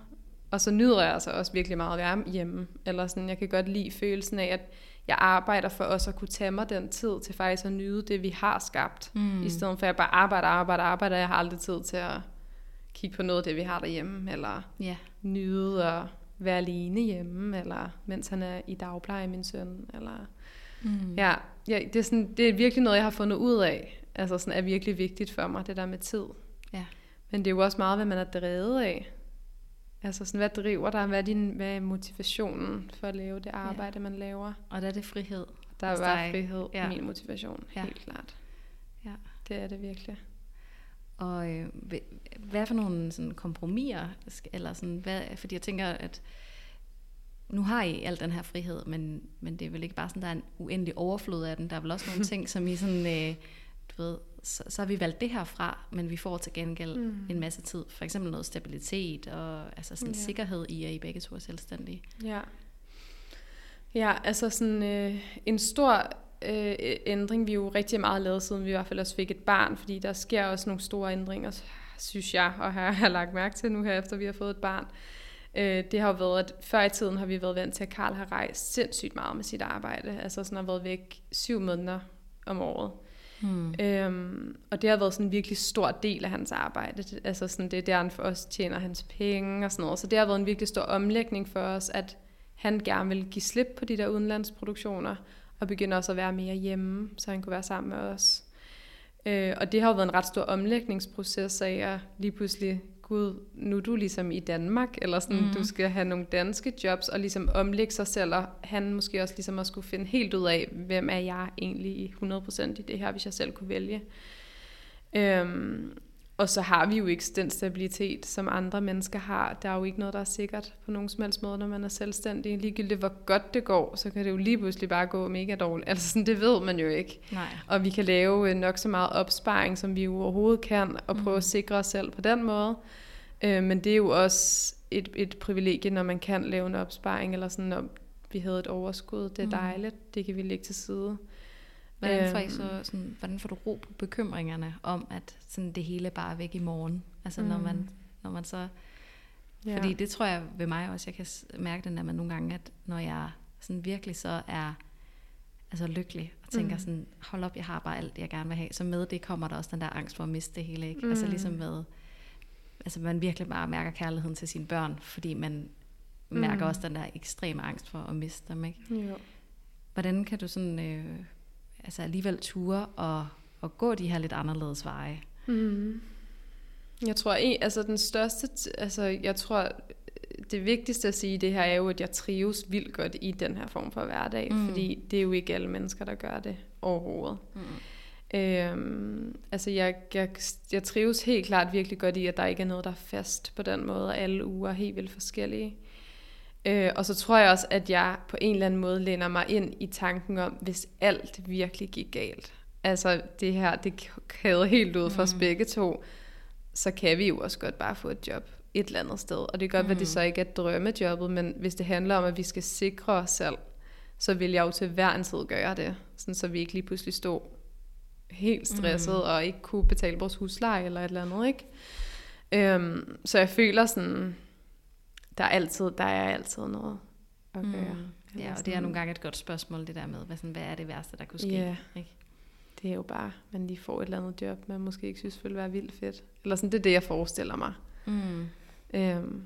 Speaker 2: Og så nyder jeg altså også virkelig meget at være hjemme. Eller sådan, jeg kan godt lide følelsen af, at jeg arbejder for os at kunne tage mig den tid til faktisk at nyde det, vi har skabt.
Speaker 1: Mm.
Speaker 2: I stedet for at jeg bare arbejder, arbejder, arbejder. Jeg har aldrig tid til at kigge på noget af det, vi har derhjemme. Eller
Speaker 1: Ja.
Speaker 2: nyde at være alene hjemme. Eller mens han er i dagpleje, min søn. Eller
Speaker 1: Mm.
Speaker 2: Ja, ja det, er sådan, det er virkelig noget, jeg har fundet ud af. Altså sådan er virkelig vigtigt for mig, det der med tid.
Speaker 1: Ja.
Speaker 2: Men det er jo også meget, hvad man er drevet af. Altså sådan, hvad driver dig? Hvad er, din, hvad er motivationen for at lave det arbejde, man laver?
Speaker 1: Og der er det frihed.
Speaker 2: Der er bare frihed,
Speaker 1: ja.
Speaker 2: ja. min motivation,
Speaker 1: Ja.
Speaker 2: helt klart.
Speaker 1: Ja.
Speaker 2: Det er det virkelig.
Speaker 1: Og øh, hvad for nogle sådan, kompromiser? Eller sådan, hvad, fordi jeg tænker, at nu har I al den her frihed, men, men det er vel ikke bare sådan, der er en uendelig overflod af den. Der er vel også nogle *laughs* ting, som I sådan, øh, du ved, så, så har vi valgt det her fra, men vi får til gengæld.
Speaker 2: Mm.
Speaker 1: en masse tid. For eksempel noget stabilitet og altså sådan
Speaker 2: Ja.
Speaker 1: sikkerhed i, at I begge to er selvstændige.
Speaker 2: Ja. Ja, altså sådan øh, en stor øh, ændring, vi jo rigtig meget lavet, siden vi i hvert fald også fik et barn, fordi der sker også nogle store ændringer synes jeg, og har, har lagt mærke til nu her, efter vi har fået et barn, øh, det har jo været, at før i tiden har vi været vant til, at Karl har rejst sindssygt meget med sit arbejde. Altså sådan har været væk syv måneder om året. Hmm. Øhm, og det har været sådan en virkelig stor del af hans arbejde. Altså sådan, det er der, han for os tjener hans penge og sådan noget. Så det har været en virkelig stor omlægning for os, at han gerne vil give slip på de der udenlandsproduktioner, og begynde også at være mere hjemme, så han kunne være sammen med os. Øh, og det har jo været en ret stor omlægningsproces af at lige pludselig, gud, nu er du ligesom i Danmark, eller sådan, mm. du skal have nogle danske jobs, og ligesom omlægge sig selv, og han måske også ligesom at skulle finde helt ud af, hvem er jeg egentlig 100% i det her, hvis jeg selv kunne vælge. Øhm, og så har vi jo ikke den stabilitet, som andre mennesker har. Der er jo ikke noget, der er sikkert på nogen som helst måde, når man er selvstændig. Ligegyldigt hvor godt det går, så kan det jo lige pludselig bare gå mega dårligt. Altså sådan, det ved man jo ikke.
Speaker 1: Nej.
Speaker 2: Og vi kan lave øh, nok så meget opsparing, som vi overhovedet kan, og prøve mm. at sikre os selv på den måde. Øh, men det er jo også et, et privilegie, når man kan lave en opsparing, eller sådan, når vi havde et overskud. Det er mm. dejligt. Det kan vi lægge til side.
Speaker 1: Hvordan får, I så, øhm. sådan, hvordan får du ro på bekymringerne om, at sådan det hele bare er væk i morgen? Altså mm. når, man, når man så... Ja. Fordi det tror jeg ved mig også, jeg kan mærke den der med nogle gange, at når jeg sådan virkelig så er altså lykkelig, og tænker mm. sådan, hold op, jeg har bare alt, jeg gerne vil have, så med det kommer der også den der angst for at miste det hele, ikke? Mm. Altså ligesom med, altså man virkelig bare mærker kærligheden til sine børn, fordi man mærker mm. også den der ekstreme angst for at miste dem, ikke?
Speaker 2: Jo.
Speaker 1: Hvordan kan du sådan... Øh, altså alligevel ture og, og gå de her lidt anderledes veje?
Speaker 2: Mm. Jeg tror, altså den største, altså jeg tror, det vigtigste at sige det her er jo, at jeg trives vildt godt i den her form for hverdag, mm. fordi det er jo ikke alle mennesker, der gør det overhovedet. Mm. Øhm, altså jeg, jeg, jeg trives helt klart virkelig godt i, at der ikke er noget, der er fast på den måde, og alle uger er helt vildt forskellige. Øh, og så tror jeg også, at jeg på en eller anden måde læner mig ind i tanken om, hvis alt virkelig gik galt. Altså det her, det kæder helt ud for mm. os begge to, så kan vi jo også godt bare få et job et eller andet sted. Og det kan godt mm. være, at det så ikke er drømmejobbet, men hvis det handler om, at vi skal sikre os selv, så vil jeg jo til hver en tid gøre det, sådan så vi ikke lige pludselig stod helt stresset mm. og ikke kunne betale vores husleje eller et eller andet, ikke? Øhm, så jeg føler sådan, der er altid, der er altid noget at mm. gøre.
Speaker 1: Mm. Ja, og det er nogle gange et godt spørgsmål, det der med, hvad, sådan, hvad er det værste, der kunne ske?
Speaker 2: Yeah. Ikke? Det er jo bare, man lige får et eller andet job, man måske ikke synes vil være vildt fedt. Eller sådan, det er det, jeg forestiller mig. Mm. Øhm,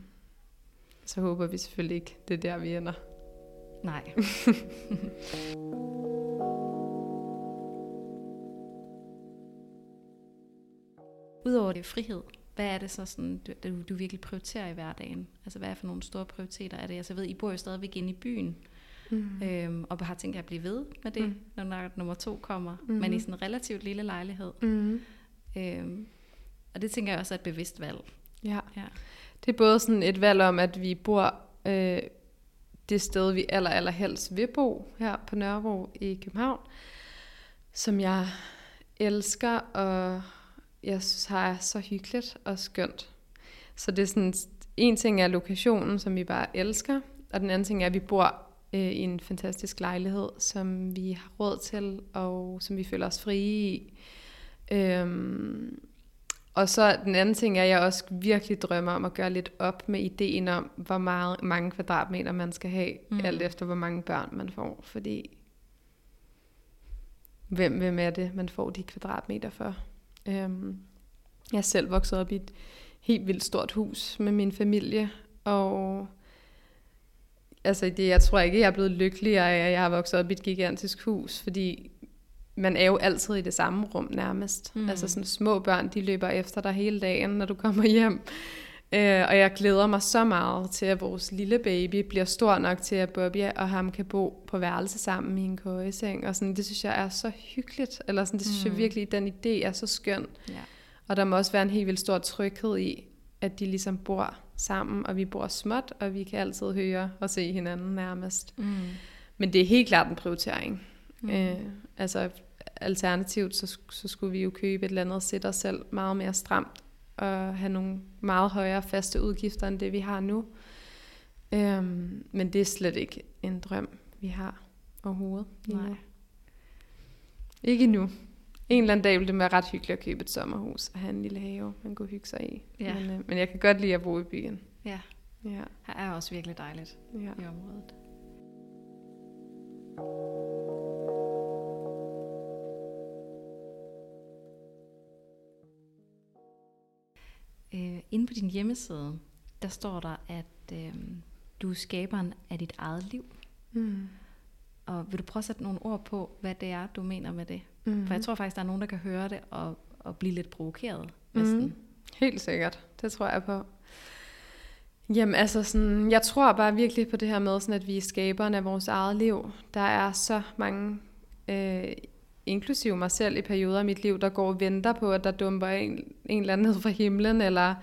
Speaker 2: så håber vi selvfølgelig ikke, det er der, vi ender.
Speaker 1: Nej. *laughs* Udover det frihed, hvad er det så, sådan, du, du, virkelig prioriterer i hverdagen? Altså, hvad er for nogle store prioriteter er det? Altså, jeg ved, I bor jo stadigvæk inde i byen, mm. øhm, og har tænkt jer at blive ved med det, mm. når nummer to kommer, mm. men i sådan en relativt lille lejlighed. Mm. Øhm, og det tænker jeg også er et bevidst valg.
Speaker 2: Ja. ja. Det er både sådan et valg om, at vi bor øh, det sted, vi aller, aller helst vil bo, her på Nørrebro i København, som jeg elsker, og jeg synes har så hyggeligt og skønt. Så det er sådan, en ting er lokationen, som vi bare elsker, og den anden ting er, at vi bor øh, i en fantastisk lejlighed, som vi har råd til, og som vi føler os frie i. Øhm, og så den anden ting er, at jeg også virkelig drømmer om at gøre lidt op med ideen om, hvor meget, mange kvadratmeter man skal have, mm. alt efter hvor mange børn man får. Fordi hvem, hvem er det, man får de kvadratmeter for? Øhm, jeg er selv vokset op i et helt vildt stort hus med min familie, og altså det, jeg tror ikke, jeg er blevet lykkeligere af, at jeg har vokset op i et gigantisk hus, fordi man er jo altid i det samme rum nærmest. Mm. Altså sådan små børn, de løber efter dig hele dagen, når du kommer hjem. Øh, og jeg glæder mig så meget til, at vores lille baby bliver stor nok til, at Bobby og ham kan bo på værelse sammen i en køjeseng. Og sådan, det synes jeg er så hyggeligt. Eller sådan, det synes mm. jeg virkelig, den idé er så skøn. Ja. Og der må også være en helt vildt stor tryghed i, at de ligesom bor sammen, og vi bor småt, og vi kan altid høre og se hinanden nærmest. Mm. Men det er helt klart en prioritering. Mm. Øh, altså alternativt, så, så skulle vi jo købe et eller andet sætte os selv meget mere stramt og have nogle meget højere faste udgifter end det, vi har nu. Øhm, men det er slet ikke en drøm, vi har overhovedet.
Speaker 1: Nej.
Speaker 2: Ikke nu. En eller anden dag ville det være ret hyggeligt at købe et sommerhus og have en lille have, man kunne hygge sig i.
Speaker 1: Ja.
Speaker 2: Men, øh, men jeg kan godt lide at bo i byen.
Speaker 1: Ja,
Speaker 2: Ja,
Speaker 1: her er også virkelig dejligt
Speaker 2: ja.
Speaker 1: i området. Øh, inde på din hjemmeside, der står der, at øh, du er skaberen af dit eget liv.
Speaker 2: Mm.
Speaker 1: Og vil du prøve at sætte nogle ord på, hvad det er, du mener med det?
Speaker 2: Mm.
Speaker 1: For jeg tror faktisk, der er nogen, der kan høre det og, og blive lidt provokeret næsten.
Speaker 2: Mm. Helt sikkert. Det tror jeg på. Jamen altså sådan, jeg tror bare virkelig på det her med, sådan at vi er skaberne af vores eget liv. Der er så mange, øh, inklusive mig selv i perioder af mit liv, der går og venter på, at der dumper en, en eller anden ned fra himlen, eller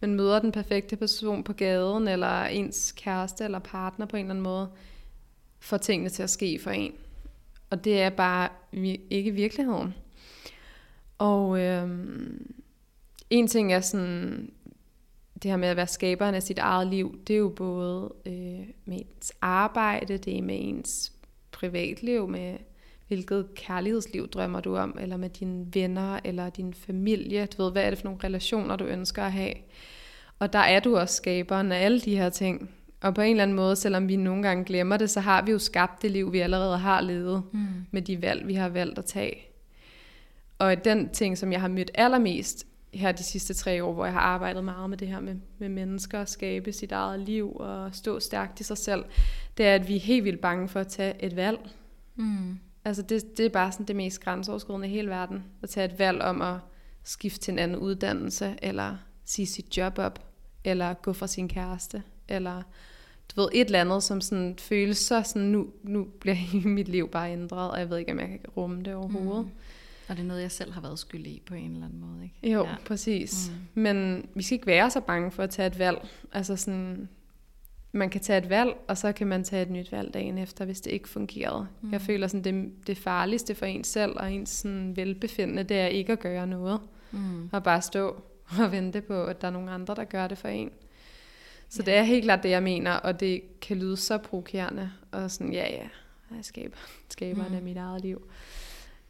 Speaker 2: man møder den perfekte person på gaden, eller ens kæreste eller partner på en eller anden måde, får tingene til at ske for en. Og det er bare ikke virkeligheden. Og øhm, en ting er sådan, det her med at være skaberen af sit eget liv, det er jo både øh, med ens arbejde, det er med ens privatliv, med hvilket kærlighedsliv drømmer du om, eller med dine venner, eller din familie. Du ved, hvad er det for nogle relationer, du ønsker at have. Og der er du også skaberen af alle de her ting. Og på en eller anden måde, selvom vi nogle gange glemmer det, så har vi jo skabt det liv, vi allerede har levet,
Speaker 1: Mm.
Speaker 2: med de valg, vi har valgt at tage. Og den ting, som jeg har mødt allermest her de sidste tre år, hvor jeg har arbejdet meget med det her med, med mennesker, at skabe sit eget liv og stå stærkt i sig selv, det er, at vi er helt vildt bange for at tage et valg.
Speaker 1: Mm.
Speaker 2: Altså det, det er bare sådan det mest grænseoverskridende i hele verden, at tage et valg om at skifte til en anden uddannelse, eller sige sit job op, eller gå fra sin kæreste, eller du ved, et eller andet, som sådan føles så sådan, nu, nu bliver *laughs* mit liv bare ændret, og jeg ved ikke, om jeg kan rumme det overhovedet.
Speaker 1: Mm. Og det er noget, jeg selv har været skyldig i på en eller anden måde, ikke?
Speaker 2: Jo,
Speaker 1: Ja.
Speaker 2: præcis.
Speaker 1: Mm.
Speaker 2: Men vi skal ikke være så bange for at tage et valg. Altså sådan, man kan tage et valg, og så kan man tage et nyt valg dagen efter, hvis det ikke fungerede.
Speaker 1: Mm.
Speaker 2: Jeg føler sådan, det, det farligste for en selv og ens sådan velbefindende, det er ikke at gøre noget.
Speaker 1: Mm.
Speaker 2: Og bare stå og vente på, at der er nogle andre, der gør det for en. Så
Speaker 1: Ja.
Speaker 2: det er helt klart det, jeg mener, og det kan lyde så provokerende. Og sådan, ja, ja, jeg skaber, *laughs* skaberen
Speaker 1: Mm.
Speaker 2: af mit eget liv.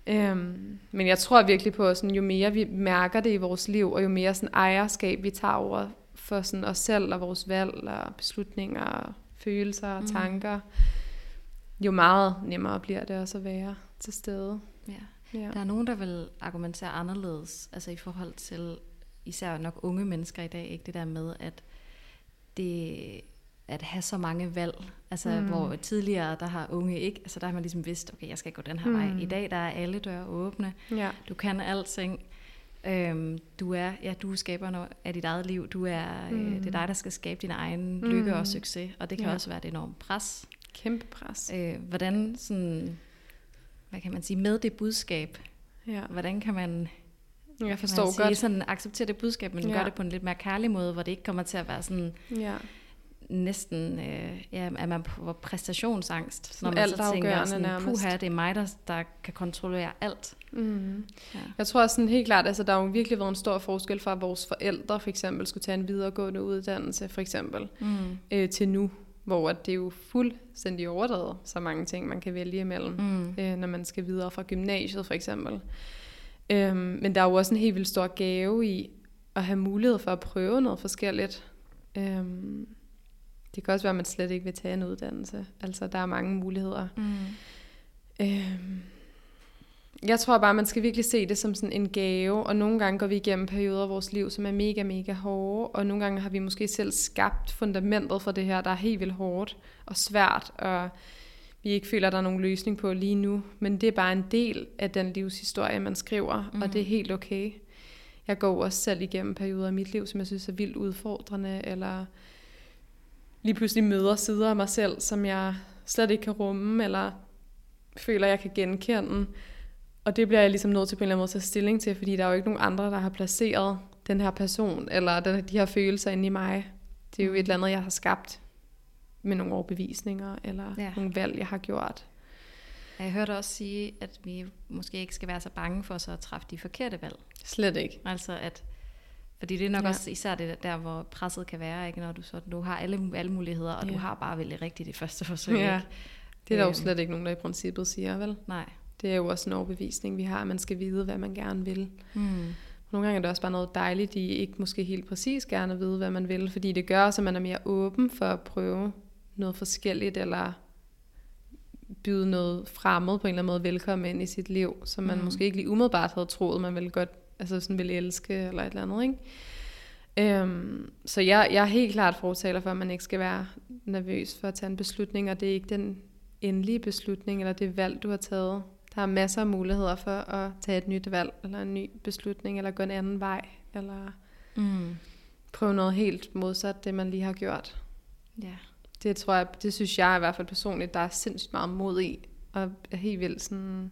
Speaker 2: Øhm, men jeg tror virkelig på, sådan, jo mere vi mærker det i vores liv, og jo mere sådan ejerskab vi tager over for sådan os selv og vores valg og beslutninger og følelser og
Speaker 1: Mm.
Speaker 2: tanker, jo meget nemmere bliver det også at være til stede.
Speaker 1: Ja.
Speaker 2: Ja.
Speaker 1: Der er nogen, der vil argumentere anderledes, altså i forhold til især nok unge mennesker i dag, ikke det der med, at det at have så mange valg, altså mm. Hvor tidligere, der har unge ikke, altså der har man ligesom vidst, okay, jeg skal gå den her mm. vej. I dag, der er alle døre åbne,
Speaker 2: ja.
Speaker 1: du kan alting, øhm, du er, ja, du er skaberen af dit eget liv, du er, mm. øh, det er dig, der skal skabe din egen mm. lykke og succes, og det kan
Speaker 2: Ja.
Speaker 1: også være et enormt pres.
Speaker 2: Kæmpe pres.
Speaker 1: Øh, hvordan sådan, hvad kan man sige, med det budskab,
Speaker 2: Ja.
Speaker 1: hvordan kan man
Speaker 2: Jeg forstår
Speaker 1: man sige,
Speaker 2: godt.
Speaker 1: sådan acceptere det budskab, men. Ja. gør det på en lidt mere kærlig måde, hvor det ikke kommer til at være sådan
Speaker 2: Ja.
Speaker 1: Næsten, øh, ja, at man får præstationsangst,
Speaker 2: Sådan
Speaker 1: når man så tænker sådan,
Speaker 2: nærmest.
Speaker 1: puha, det er mig, der, der kan kontrollere alt.
Speaker 2: Mm.
Speaker 1: Ja.
Speaker 2: Jeg tror sådan helt klart, altså der har jo virkelig været en stor forskel fra, at vores forældre for eksempel skulle tage en videregående uddannelse, for eksempel,
Speaker 1: Mm.
Speaker 2: øh, til nu, hvor det er jo fuldstændig overdrevet, så mange ting, man kan vælge imellem,
Speaker 1: Mm.
Speaker 2: øh, når man skal videre fra gymnasiet, for eksempel. Øhm, men der er jo også en helt vildt stor gave i at have mulighed for at prøve noget forskelligt. Øhm, det kan også være, at man slet ikke vil tage en uddannelse. Altså, der er mange muligheder.
Speaker 1: Mm.
Speaker 2: Øhm, jeg tror bare, man skal virkelig se det som sådan en gave, og nogle gange går vi igennem perioder af vores liv, som er mega, mega hårde, og nogle gange har vi måske selv skabt fundamentet for det her, der er helt vildt hårdt og svært, og vi ikke føler, at der er nogen løsning på lige nu, men det er bare en del af den livshistorie, man skriver, mm. og det er helt okay. Jeg går også selv igennem perioder af mit liv, som jeg synes er vildt udfordrende, eller lige pludselig møder sider af mig selv, som jeg slet ikke kan rumme, eller føler, jeg kan genkende. Og det bliver jeg ligesom nødt til på en eller anden måde at tage stilling til, fordi der er jo ikke nogen andre, der har placeret den her person, eller den, de her følelser inde i mig. Det er jo et eller andet, jeg har skabt med nogle overbevisninger, eller
Speaker 1: Ja.
Speaker 2: ja. nogle valg, jeg har gjort.
Speaker 1: Jeg hørte også sige, at vi måske ikke skal være så bange for så at træffe de forkerte valg.
Speaker 2: Slet ikke.
Speaker 1: Altså at, fordi det er nok ja. Også især det der, hvor presset kan være, ikke? når du, så, du har alle, alle muligheder, og ja. du har bare vældig rigtigt det første forsøg.
Speaker 2: Ja.
Speaker 1: Ikke?
Speaker 2: Det er der jo
Speaker 1: Øhm.
Speaker 2: slet ikke nogen, der i princippet siger, vel?
Speaker 1: Nej.
Speaker 2: Det er jo også en overbevisning, vi har, at man skal vide, hvad man gerne vil. Mm. Nogle gange er det også bare noget dejligt, de ikke måske helt præcis gerne vide, hvad man vil, fordi det gør også, at man er mere åben for at prøve noget forskelligt, eller byde noget fremmed på en eller anden måde velkommen ind i sit liv, som man mm. måske ikke lige umiddelbart havde troet, man ville godt, altså sådan ville elske, eller et eller andet, ikke? Øhm, så jeg, jeg er helt klart fortaler for, at man ikke skal være nervøs for at tage en beslutning, og det er ikke den endelige beslutning, eller det valg, du har taget. Der er masser af muligheder for at tage et nyt valg, eller en ny beslutning, eller gå en anden vej, eller mm. prøve noget helt modsat det, man lige har gjort. Ja. Det tror jeg, det synes jeg i hvert fald personligt, der er sindssygt meget mod i, og er helt vildt sådan,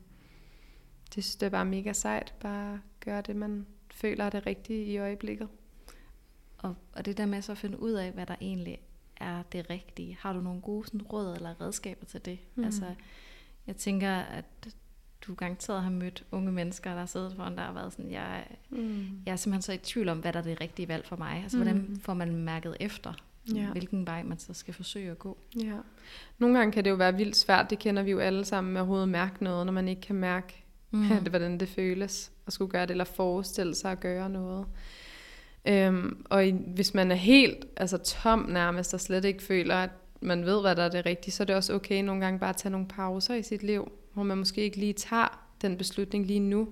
Speaker 2: det synes jeg er bare mega sejt, bare gøre det, man føler er det rigtige i øjeblikket.
Speaker 1: Og, og det der med så at finde ud af, hvad der egentlig er det rigtige. Har du nogle gode sådan, råd eller redskaber til det? Mm. Altså, jeg tænker, at du garanteret har mødt unge mennesker, der har siddet foran dig og været sådan, jeg, mm. jeg er simpelthen så i tvivl om, hvad der er det rigtige valg for mig. Altså, mm. hvordan får man mærket efter, ja. hvilken vej man så skal forsøge at gå?
Speaker 2: Ja. Nogle gange kan det jo være vildt svært, det kender vi jo alle sammen med overhovedet at mærke noget, når man ikke kan mærke, mm. *laughs* det, hvordan det føles at skulle gøre det, eller forestille sig at gøre noget. Øhm, og i, hvis man er helt altså tom nærmest, og slet ikke føler, at man ved, hvad der er det rigtige, så er det også okay nogle gange bare at tage nogle pauser i sit liv, hvor man måske ikke lige tager den beslutning lige nu.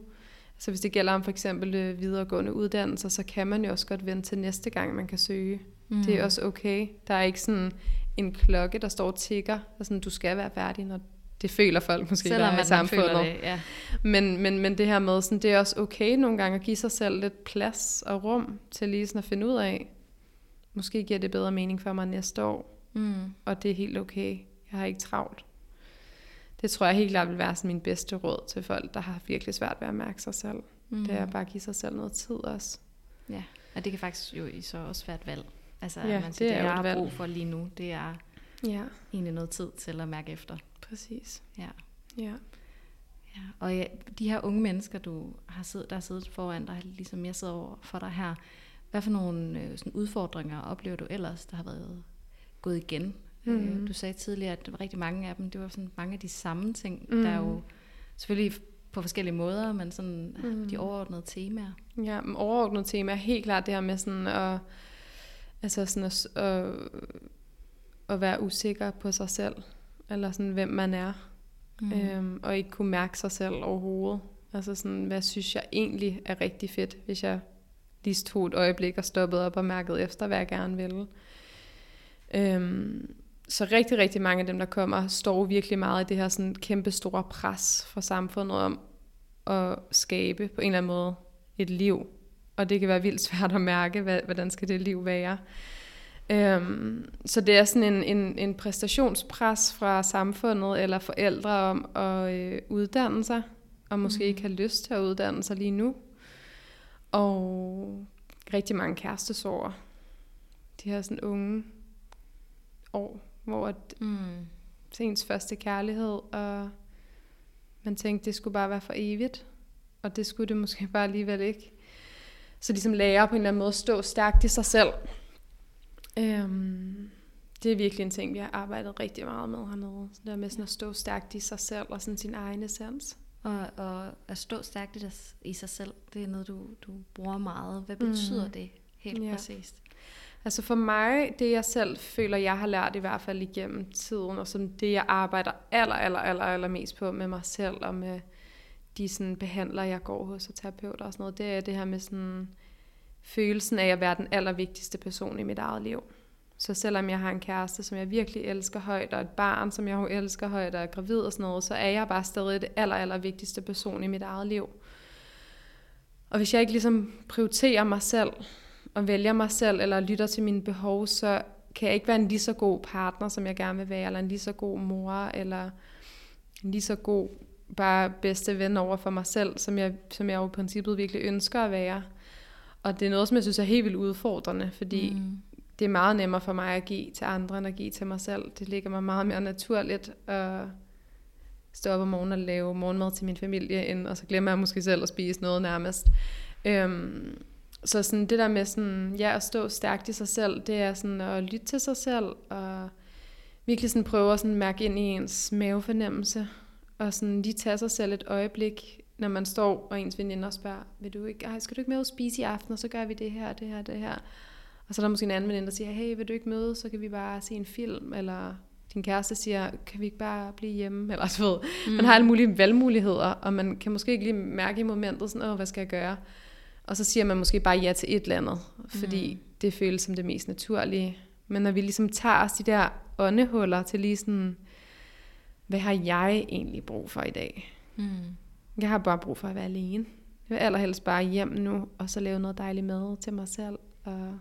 Speaker 2: Så hvis det gælder om for eksempel øh, videregående uddannelser, så kan man jo også godt vente til næste gang, man kan søge. Mm. Det er også okay. Der er ikke sådan en klokke, der står og tigger, og sådan, du skal være færdig, når det føler folk måske,
Speaker 1: Selvom der er i samfundet. Det, ja.
Speaker 2: men, men, men det her med, sådan, det er også okay nogle gange at give sig selv lidt plads og rum til lige sådan at finde ud af, måske giver det bedre mening for mig næste år, mm. og det er helt okay. Jeg har ikke travlt. Det tror jeg helt klart vil være sådan min bedste råd til folk, der har virkelig svært ved at mærke sig selv. Mm. Det er bare at give sig selv noget tid også.
Speaker 1: Ja, og det kan faktisk jo i så også være et valg. Altså, ja, man siger, det, er det jeg har brug for lige nu, det er ja. egentlig noget tid til at mærke efter.
Speaker 2: Præcis.
Speaker 1: Ja. Ja. ja. Og ja, de her unge mennesker, du har siddet, der har siddet foran dig, ligesom jeg sidder over for dig her, hvad for nogle øh, sådan udfordringer oplever du ellers, der har været gået igen? Mm. Øh, du sagde tidligere, at der var rigtig mange af dem, det var sådan mange af de samme ting, mm. der er jo selvfølgelig på forskellige måder, men sådan mm. de overordnede temaer.
Speaker 2: Ja, overordnede temaer er helt klart det her med sådan at, altså sådan at, at, at være usikker på sig selv eller sådan, hvem man er, mm. øhm, og ikke kunne mærke sig selv overhovedet. Altså sådan, hvad synes jeg egentlig er rigtig fedt, hvis jeg lige tog et øjeblik og stoppede op og mærkede efter, hvad jeg gerne ville. Øhm, så rigtig, rigtig mange af dem, der kommer, står virkelig meget i det her sådan kæmpe store pres fra samfundet om at skabe på en eller anden måde et liv. Og det kan være vildt svært at mærke, hvad, hvordan skal det liv være. Øhm, så det er sådan en, en, en præstationspres fra samfundet eller forældre om at øh, uddanne sig, og måske mm. ikke have lyst til at uddanne sig lige nu. Og rigtig mange kærestesorger. De her sådan unge år, hvor at, mm. ens første kærlighed, og man tænkte, det skulle bare være for evigt. Og det skulle det måske bare alligevel ikke. Så ligesom lærer på en eller anden måde at stå stærkt i sig selv Øhm, det er virkelig en ting, vi har arbejdet rigtig meget med hernede. Så der med sådan at stå stærkt i sig selv og sådan sin egen essens.
Speaker 1: Og, og at stå stærkt i, i sig selv, det er noget, du, du bruger meget. Hvad betyder mm. det helt ja. præcist?
Speaker 2: Altså for mig, det jeg selv føler, jeg har lært i hvert fald igennem tiden, og som det jeg arbejder aller, aller, aller, aller mest på med mig selv, og med de sådan behandlere, jeg går hos og terapeuter og sådan noget, det er det her med sådan, følelsen af at være den allervigtigste person i mit eget liv. Så selvom jeg har en kæreste, som jeg virkelig elsker højt, og et barn, som jeg jo elsker højt, og er gravid og sådan noget, så er jeg bare stadig det aller, aller vigtigste person i mit eget liv. Og hvis jeg ikke ligesom prioriterer mig selv, og vælger mig selv, eller lytter til mine behov, så kan jeg ikke være en lige så god partner, som jeg gerne vil være, eller en lige så god mor, eller en lige så god bare bedste ven over for mig selv, som jeg, som jeg jo i princippet virkelig ønsker at være. Og det er noget, som jeg synes er helt vildt udfordrende, fordi mm. det er meget nemmere for mig at give til andre, end at give til mig selv. Det ligger mig meget mere naturligt at stå op om morgenen og lave morgenmad til min familie, end, og så glemmer jeg måske selv at spise noget nærmest. Øhm, så sådan det der med sådan, ja, at stå stærkt i sig selv, det er sådan at lytte til sig selv, og virkelig sådan prøve at sådan mærke ind i ens mavefornemmelse, og sådan lige tage sig selv et øjeblik, når man står, og ens veninder spørger, vil du ikke, ej, skal du ikke med ud og spise i aften, og så gør vi det her, det her, det her. Og så er der måske en anden veninde, der siger, hey, vil du ikke møde, så kan vi bare se en film, eller din kæreste siger, kan vi ikke bare blive hjemme, eller så ved. Mm. Man har alle mulige valgmuligheder, og man kan måske ikke lige mærke i momentet, sådan, Åh, hvad skal jeg gøre? Og så siger man måske bare ja til et eller andet, fordi mm. det føles som det mest naturlige. Men når vi ligesom tager os de der åndehuller til lige sådan, hvad har jeg egentlig brug for i dag? Mm. Jeg har bare brug for at være alene. Jeg vil allerhelst bare hjem nu, og så lave noget dejligt mad til mig selv, og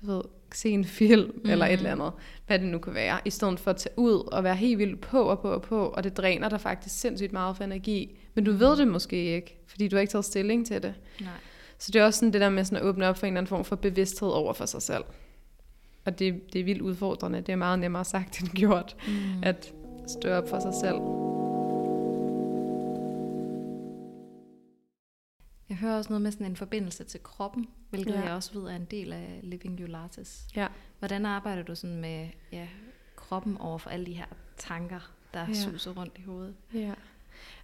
Speaker 2: du ved, se en film mm. eller et eller andet, hvad det nu kan være, i stedet for at tage ud og være helt vildt på og på og på, og det dræner dig faktisk sindssygt meget for energi, men du ved det måske ikke, fordi du har ikke taget stilling til det. Nej. Så det er også sådan det der med sådan at åbne op for en eller anden form for bevidsthed over for sig selv. Og det, det er vildt udfordrende. Det er meget nemmere sagt *laughs* end gjort, mm. at stå op for sig selv.
Speaker 1: Jeg hører også noget med sådan en forbindelse til kroppen, hvilket ja. jeg også ved er en del af Living Your Lattes. Ja. Hvordan arbejder du sådan med ja, kroppen over for alle de her tanker, der ja. suser rundt i hovedet?
Speaker 2: Ja.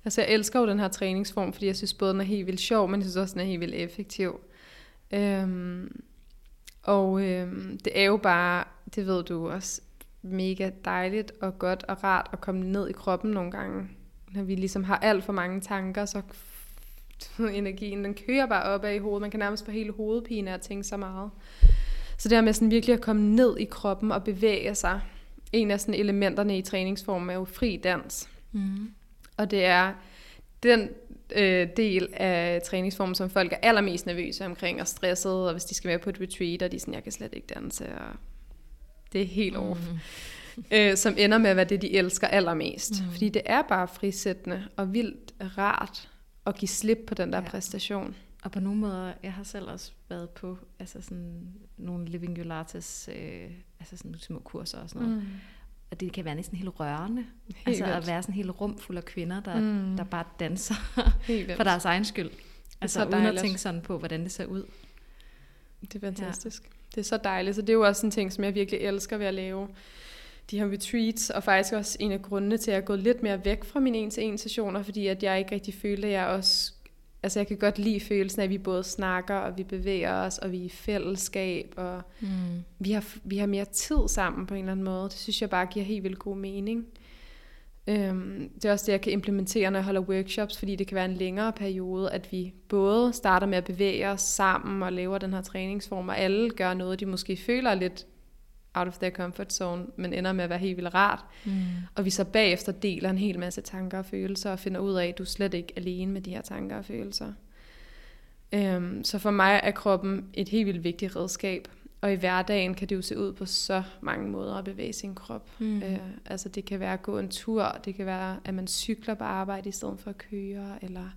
Speaker 2: Altså jeg elsker jo den her træningsform, fordi jeg synes både den er helt vildt sjov, men jeg synes også den er helt vildt effektiv. Øhm, og øhm, det er jo bare, det ved du også, mega dejligt og godt og rart at komme ned i kroppen nogle gange. Når vi ligesom har alt for mange tanker, så *laughs* energien, den kører bare op i hovedet. Man kan nærmest få hele hovedpine af at tænke så meget. Så det her med sådan virkelig at komme ned i kroppen og bevæge sig. En af sådan elementerne i træningsformen er jo fri dans. Mm. Og det er den øh, del af træningsformen, som folk er allermest nervøse omkring og stresset, og hvis de skal være på et retreat, og de er sådan, jeg kan slet ikke danse, og det er helt off. Mm. *laughs* Øh, som ender med at være det, de elsker allermest. Mm. Fordi det er bare frisættende og vildt rart at give slip på den der ja. præstation.
Speaker 1: Og på nogle måder, jeg har selv også været på altså sådan nogle Living Your Lattes, øh, altså sådan små kurser og sådan noget. Mm. Og det kan være næsten helt rørende. Helt altså vildt. at være sådan helt rum fuld af kvinder, der, mm. der bare danser *laughs* for deres egen skyld. Altså uden dejligt. at tænke sådan på, hvordan det ser ud.
Speaker 2: Det er fantastisk. Ja. Det er så dejligt. Så det er jo også en ting, som jeg virkelig elsker ved at lave de her retreats, og faktisk også en af grundene til, at jeg er gået lidt mere væk fra mine en-til-en sessioner, fordi at jeg ikke rigtig følte, at jeg også altså jeg kan godt lide følelsen af, at vi både snakker, og vi bevæger os, og vi er i fællesskab, og mm. vi, har, vi har mere tid sammen på en eller anden måde. Det synes jeg bare giver helt vildt god mening. Øhm, det er også det, jeg kan implementere, når jeg holder workshops, fordi det kan være en længere periode, at vi både starter med at bevæge os sammen og laver den her træningsform, og alle gør noget, de måske føler lidt out of their comfort zone, men ender med at være helt vildt rart. Mm. Og vi så bagefter deler en hel masse tanker og følelser, og finder ud af, at du slet ikke er alene med de her tanker og følelser. Um, så for mig er kroppen et helt vildt vigtigt redskab. Og i hverdagen kan det jo se ud på så mange måder at bevæge sin krop. Mm. Uh, altså det kan være at gå en tur, det kan være, at man cykler på arbejde i stedet for at køre, eller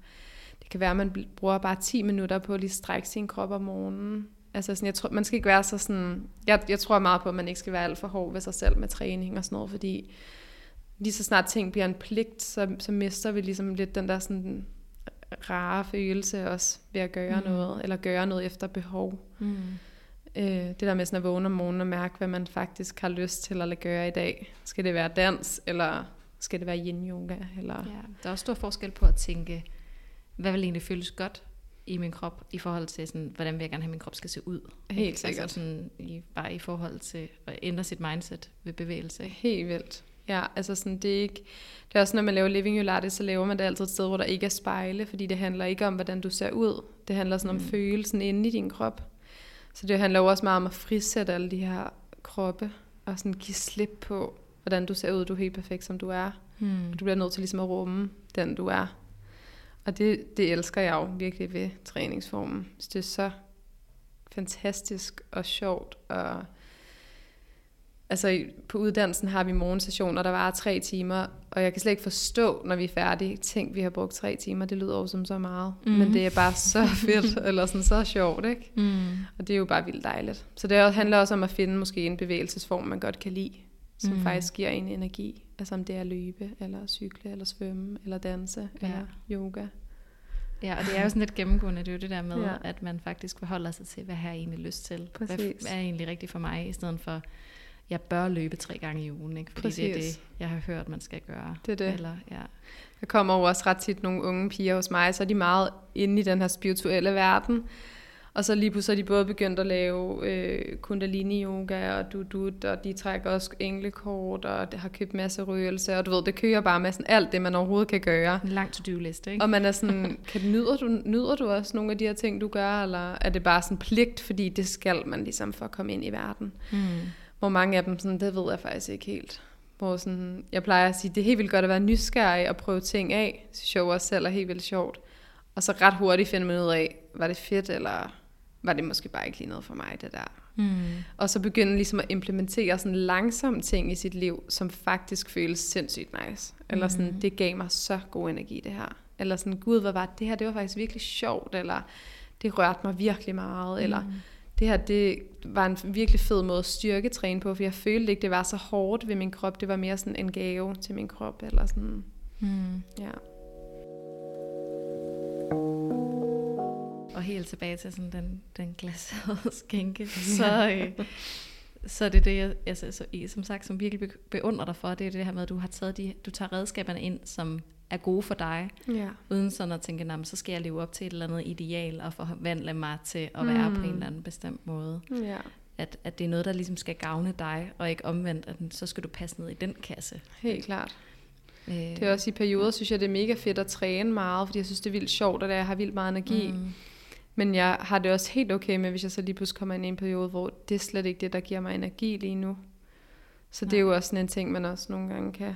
Speaker 2: det kan være, at man bruger bare 10 minutter på at lige strække sin krop om morgenen. Altså sådan, jeg tror, man skal ikke være så sådan... Jeg, jeg tror meget på, at man ikke skal være alt for hård ved sig selv med træning og sådan noget, fordi lige så snart ting bliver en pligt, så, så mister vi ligesom lidt den der sådan rare følelse også ved at gøre mm. noget, eller gøre noget efter behov. Mm. Øh, det der med sådan at vågne om morgenen og mærke, hvad man faktisk har lyst til at gøre i dag. Skal det være dans, eller skal det være yin yoga? Eller... Ja,
Speaker 1: der er også stor forskel på at tænke, hvad vil egentlig føles godt i min krop, i forhold til, sådan, hvordan vil jeg gerne have, at min krop skal se ud.
Speaker 2: Helt altså sikkert.
Speaker 1: Altså sådan, i, bare i forhold til at ændre sit mindset ved bevægelse.
Speaker 2: Helt vildt. Ja, altså sådan, det er ikke... Det er også, når man laver Living Your Latte, så laver man det altid et sted, hvor der ikke er spejle, fordi det handler ikke om, hvordan du ser ud. Det handler sådan mm. om følelsen inde i din krop. Så det handler jo også meget om at frisætte alle de her kroppe, og sådan give slip på, hvordan du ser ud. Du er helt perfekt, som du er. Mm. Du bliver nødt til ligesom at rumme den, du er. Og det, det elsker jeg jo virkelig ved træningsformen. Så det er så fantastisk og sjovt. Og altså på uddannelsen har vi morgensessioner, der var tre timer, og jeg kan slet ikke forstå, når vi er færdige. Tænk, vi har brugt tre timer, det lyder jo som så meget. Mm. Men det er bare så *laughs* fedt, eller sådan så sjovt, ikke? Mm. Og det er jo bare vildt dejligt. Så det handler også om at finde måske en bevægelsesform, man godt kan lide, som mm. faktisk giver en energi. Altså om det er at løbe, eller cykle, eller svømme, eller danse, ja. eller yoga.
Speaker 1: Ja, og det er jo sådan lidt gennemgående, det er jo det der med, ja. at man faktisk forholder sig til, hvad har jeg egentlig lyst til? Præcis. Hvad, er egentlig rigtigt for mig, i stedet for, jeg bør løbe tre gange i ugen, ikke? fordi Præcis. det er det, jeg har hørt, man skal gøre.
Speaker 2: Det er det.
Speaker 1: Eller, ja.
Speaker 2: Der kommer jo også ret tit nogle unge piger hos mig, så er de meget inde i den her spirituelle verden. Og så lige pludselig er de både begyndt at lave øh, kundalini-yoga og dudut, og de trækker også englekort, og det har købt masse røgelse, og du ved, det kører bare med sådan alt det, man overhovedet kan gøre.
Speaker 1: En lang to-do-liste, ikke?
Speaker 2: Og man er sådan, kan, nyder, du, nyder du også nogle af de her ting, du gør, eller er det bare sådan pligt, fordi det skal man ligesom for at komme ind i verden? Mm. Hvor mange af dem, sådan, det ved jeg faktisk ikke helt. Hvor sådan, jeg plejer at sige, det er helt vildt godt at være nysgerrig og prøve ting af. Jeg også selv er helt vildt sjovt. Og så ret hurtigt finder man ud af, var det fedt, eller var det måske bare ikke lige noget for mig, det der. Mm. Og så begynde ligesom at implementere sådan langsomme ting i sit liv, som faktisk føles sindssygt nice. Eller sådan, mm. det gav mig så god energi, det her. Eller sådan, gud, hvad var det, det her? Det var faktisk virkelig sjovt, eller det rørte mig virkelig meget, mm. eller det her, det var en virkelig fed måde at styrketræne på, for jeg følte ikke, det var så hårdt ved min krop. Det var mere sådan en gave til min krop, eller sådan. Mm. Ja.
Speaker 1: Og helt tilbage til sådan den, den glaserede *laughs* skænke, så, øh, så er det det, jeg, altså, så, som sagt, som virkelig beundrer dig for, det er det her med, at du har taget de, du tager redskaberne ind, som er gode for dig, ja. uden sådan at tænke, så skal jeg leve op til et eller andet ideal, og forvandle mig til at være mm. på en eller anden bestemt måde. Ja. At, at det er noget, der ligesom skal gavne dig, og ikke omvendt, at så skal du passe ned i den kasse.
Speaker 2: Helt klart. Øh, det er også i perioder, synes jeg, det er mega fedt at træne meget, fordi jeg synes, det er vildt sjovt, at jeg har vildt meget energi. Mm. Men jeg har det også helt okay med, hvis jeg så lige pludselig kommer ind i en periode, hvor det er slet ikke det, der giver mig energi lige nu. Så det er jo også sådan en ting, man også nogle gange kan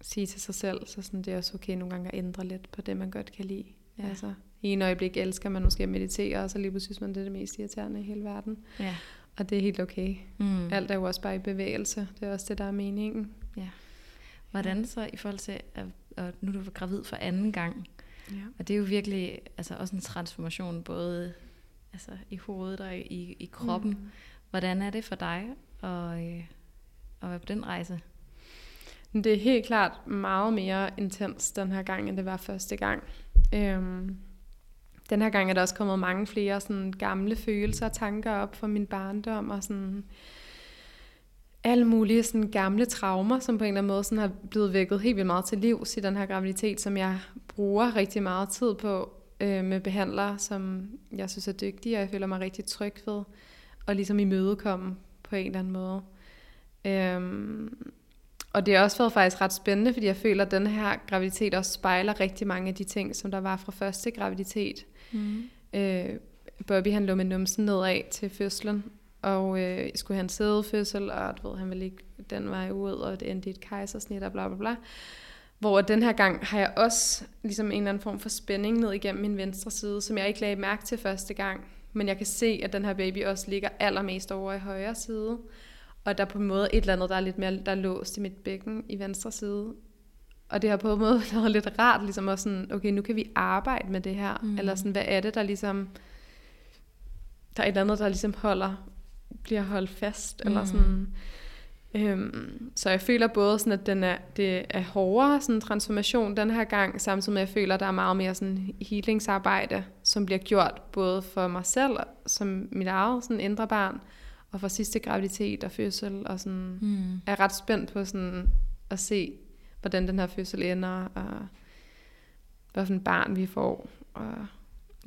Speaker 2: sige til sig selv, så sådan, det er også okay nogle gange at ændre lidt på det, man godt kan lide. Ja. Altså, I en øjeblik elsker man måske at meditere, og så lige pludselig synes man, det er det mest irriterende i hele verden. Ja. Og det er helt okay. Mm. Alt er jo også bare i bevægelse. Det er også det, der er meningen. Ja.
Speaker 1: Hvordan så i forhold til, at, at nu er du gravid for anden gang, ja. og det er jo virkelig altså også en transformation, både altså, i hovedet og i, i kroppen. Mm. Hvordan er det for dig at, øh, at være på den rejse?
Speaker 2: Det er helt klart meget mere intens den her gang, end det var første gang. Øhm, den her gang er der også kommet mange flere sådan gamle følelser og tanker op fra min barndom, og sådan alle mulige sådan gamle traumer, som på en eller anden måde sådan har blevet vækket helt vildt meget til livs i den her graviditet, som jeg bruger rigtig meget tid på øh, med behandlere, som jeg synes er dygtige, og jeg føler mig rigtig tryg ved, og ligesom imødekomme på en eller anden måde. Øhm, og det har også været faktisk ret spændende, fordi jeg føler, at den her graviditet også spejler rigtig mange af de ting, som der var fra første graviditet. Mm. Øh, Bobby han lå med numsen nedad til fødslen, og øh, skulle have en sædefødsel, og du ved, han ville ikke den vej ud, og det endte i et kejsersnit og bla bla bla. Hvor den her gang har jeg også ligesom en eller anden form for spænding ned igennem min venstre side, som jeg ikke lagde mærke til første gang. Men jeg kan se, at den her baby også ligger allermest over i højre side. Og der er på en måde et eller andet, der er lidt mere der er låst i mit bækken i venstre side. Og det har på en måde *laughs* været lidt rart, ligesom også sådan, okay, nu kan vi arbejde med det her. Mm. Eller sådan, hvad er det, der ligesom, der er et eller andet, der ligesom holder, bliver holdt fast. Mm. Eller sådan. Øhm, så jeg føler både sådan, at den er, det er hårdere sådan transformation den her gang, samtidig med at jeg føler, at der er meget mere sådan healingsarbejde, som bliver gjort både for mig selv, som mit eget sådan indre barn, og for sidste graviditet og fødsel, og sådan, mm. er ret spændt på sådan at se, hvordan den her fødsel ender, og hvad for en barn vi får. Og,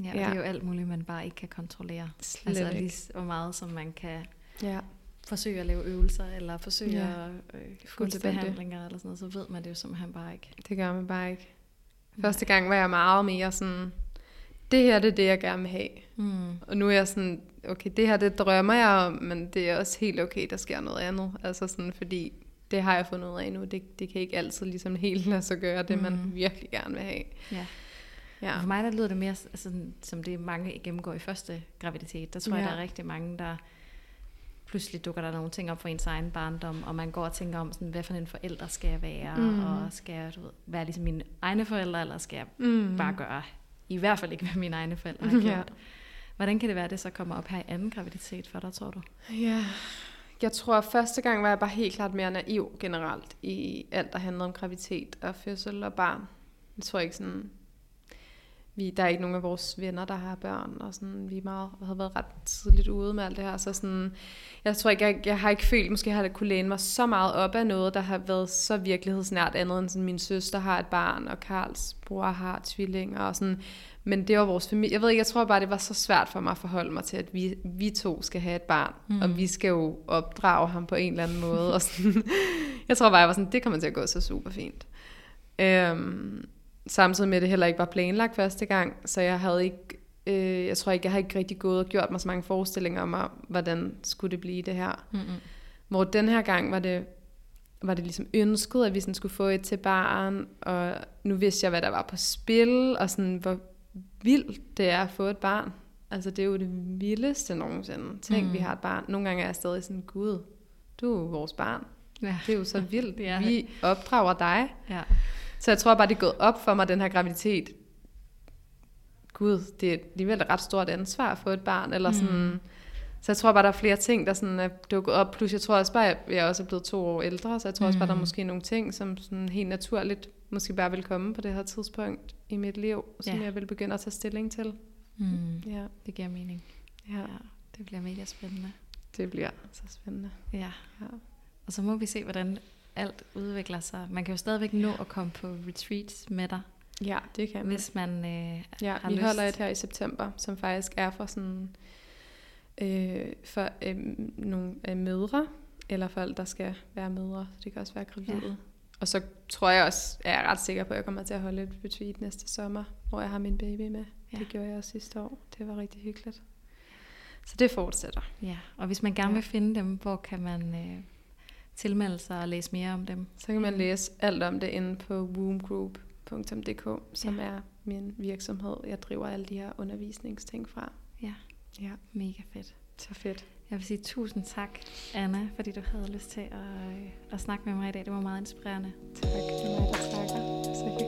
Speaker 1: ja, ja. det er jo alt muligt, man bare ikke kan kontrollere. Slet altså lige hvor meget, som man kan ja. forsøge at lave øvelser, eller forsøge ja. at øh, gå til behandlinger, eller sådan noget, så ved man det jo simpelthen bare ikke.
Speaker 2: Det gør man bare ikke. Første gang var jeg meget mere sådan, det her det er det, jeg gerne vil have. Mm. Og nu er jeg sådan, okay, det her det drømmer jeg om, men det er også helt okay, der sker noget andet. Altså sådan, fordi det har jeg fundet ud af nu. Det, det kan ikke altid ligesom helt lade sig gøre, det mm. man virkelig gerne vil have. Ja.
Speaker 1: Ja. For mig der lyder det mere altså, som det mange gennemgår i første graviditet. Der tror ja. jeg, der er rigtig mange, der pludselig dukker der nogle ting op for ens egen barndom, og man går og tænker om, sådan, hvad for en forælder skal jeg være, mm. og skal jeg du ved, være ligesom mine egne forældre, eller skal jeg mm. bare gøre i hvert fald ikke, hvad mine egne forældre har *laughs* gjort. Ja. Hvordan kan det være, at det så kommer op her i anden graviditet for dig, tror du?
Speaker 2: Ja, jeg tror, at første gang var jeg bare helt klart mere naiv generelt i alt, der handlede om graviditet og fødsel og barn. Jeg tror ikke sådan... vi, der er ikke nogen af vores venner, der har børn, og sådan, vi er meget, har været ret tidligt ude med alt det her, så sådan, jeg tror ikke, jeg, jeg har ikke følt, måske har jeg kunne læne mig så meget op af noget, der har været så virkelighedsnært andet, end sådan, min søster har et barn, og Karls bror har tvillinger, og sådan, men det var vores familie. Jeg ved ikke, jeg tror bare, det var så svært for mig at forholde mig til, at vi, vi to skal have et barn, mm. og vi skal jo opdrage ham på en eller anden måde. og sådan. *laughs* Jeg tror bare, jeg var sådan, det kommer til at gå så super fint. Øhm, samtidig med, at det heller ikke var planlagt første gang, så jeg havde ikke, øh, jeg tror ikke, jeg har ikke rigtig gået og gjort mig så mange forestillinger om, hvordan skulle det blive det her. Mm-hmm. Hvor den her gang var det, var det ligesom ønsket, at vi sådan skulle få et til barn, og nu vidste jeg, hvad der var på spil, og sådan, hvor vildt det er at få et barn. Altså, det er jo det vildeste nogensinde. Tænk, mm. vi har et barn. Nogle gange er jeg stadig sådan, Gud, du er vores barn. Ja. Det er jo så vildt. *laughs* ja. Vi opdrager dig. Ja. Så jeg tror bare, det er gået op for mig, den her graviditet. Gud, det er alligevel et ret stort ansvar at få et barn. Eller sådan, mm. Så jeg tror bare, der er flere ting, der sådan er dukket op. Plus jeg tror også bare, at jeg også er blevet to år ældre, så jeg tror mm. også bare, der er mm. måske nogle ting, som sådan helt naturligt måske bare vil komme på det her tidspunkt i mit liv, som ja. jeg vil begynde at tage stilling til.
Speaker 1: Mm. Ja. Det giver mening. Ja. ja. Det bliver mega spændende.
Speaker 2: Det bliver så spændende.
Speaker 1: Ja. ja. Og så må vi se, hvordan alt udvikler sig. Man kan jo stadigvæk nå at komme på retreats med dig.
Speaker 2: Ja, det kan
Speaker 1: man. Hvis man øh,
Speaker 2: ja, har vi lyst. holder et her i september, som faktisk er for sådan øh, for øh, nogle øh, mødre, eller folk, der skal være mødre. Det kan også være gravide. Ja. Og så tror jeg også, jeg er ret sikker på, at jeg kommer til at holde et retreat næste sommer, hvor jeg har min baby med. Ja. Det gjorde jeg også sidste år. Det var rigtig hyggeligt. Så det fortsætter.
Speaker 1: Ja, og hvis man gerne ja. vil finde dem, hvor kan man øh, tilmelde sig og læse mere om dem?
Speaker 2: Så kan man læse alt om det inde på wombgroup.dk, som ja. er min virksomhed. Jeg driver alle de her undervisningsting fra.
Speaker 1: Ja, ja. mega fedt.
Speaker 2: Så fedt.
Speaker 1: Jeg vil sige tusind tak, Anna, fordi du havde lyst til at, øh, at snakke med mig i dag. Det var meget inspirerende.
Speaker 2: Tak.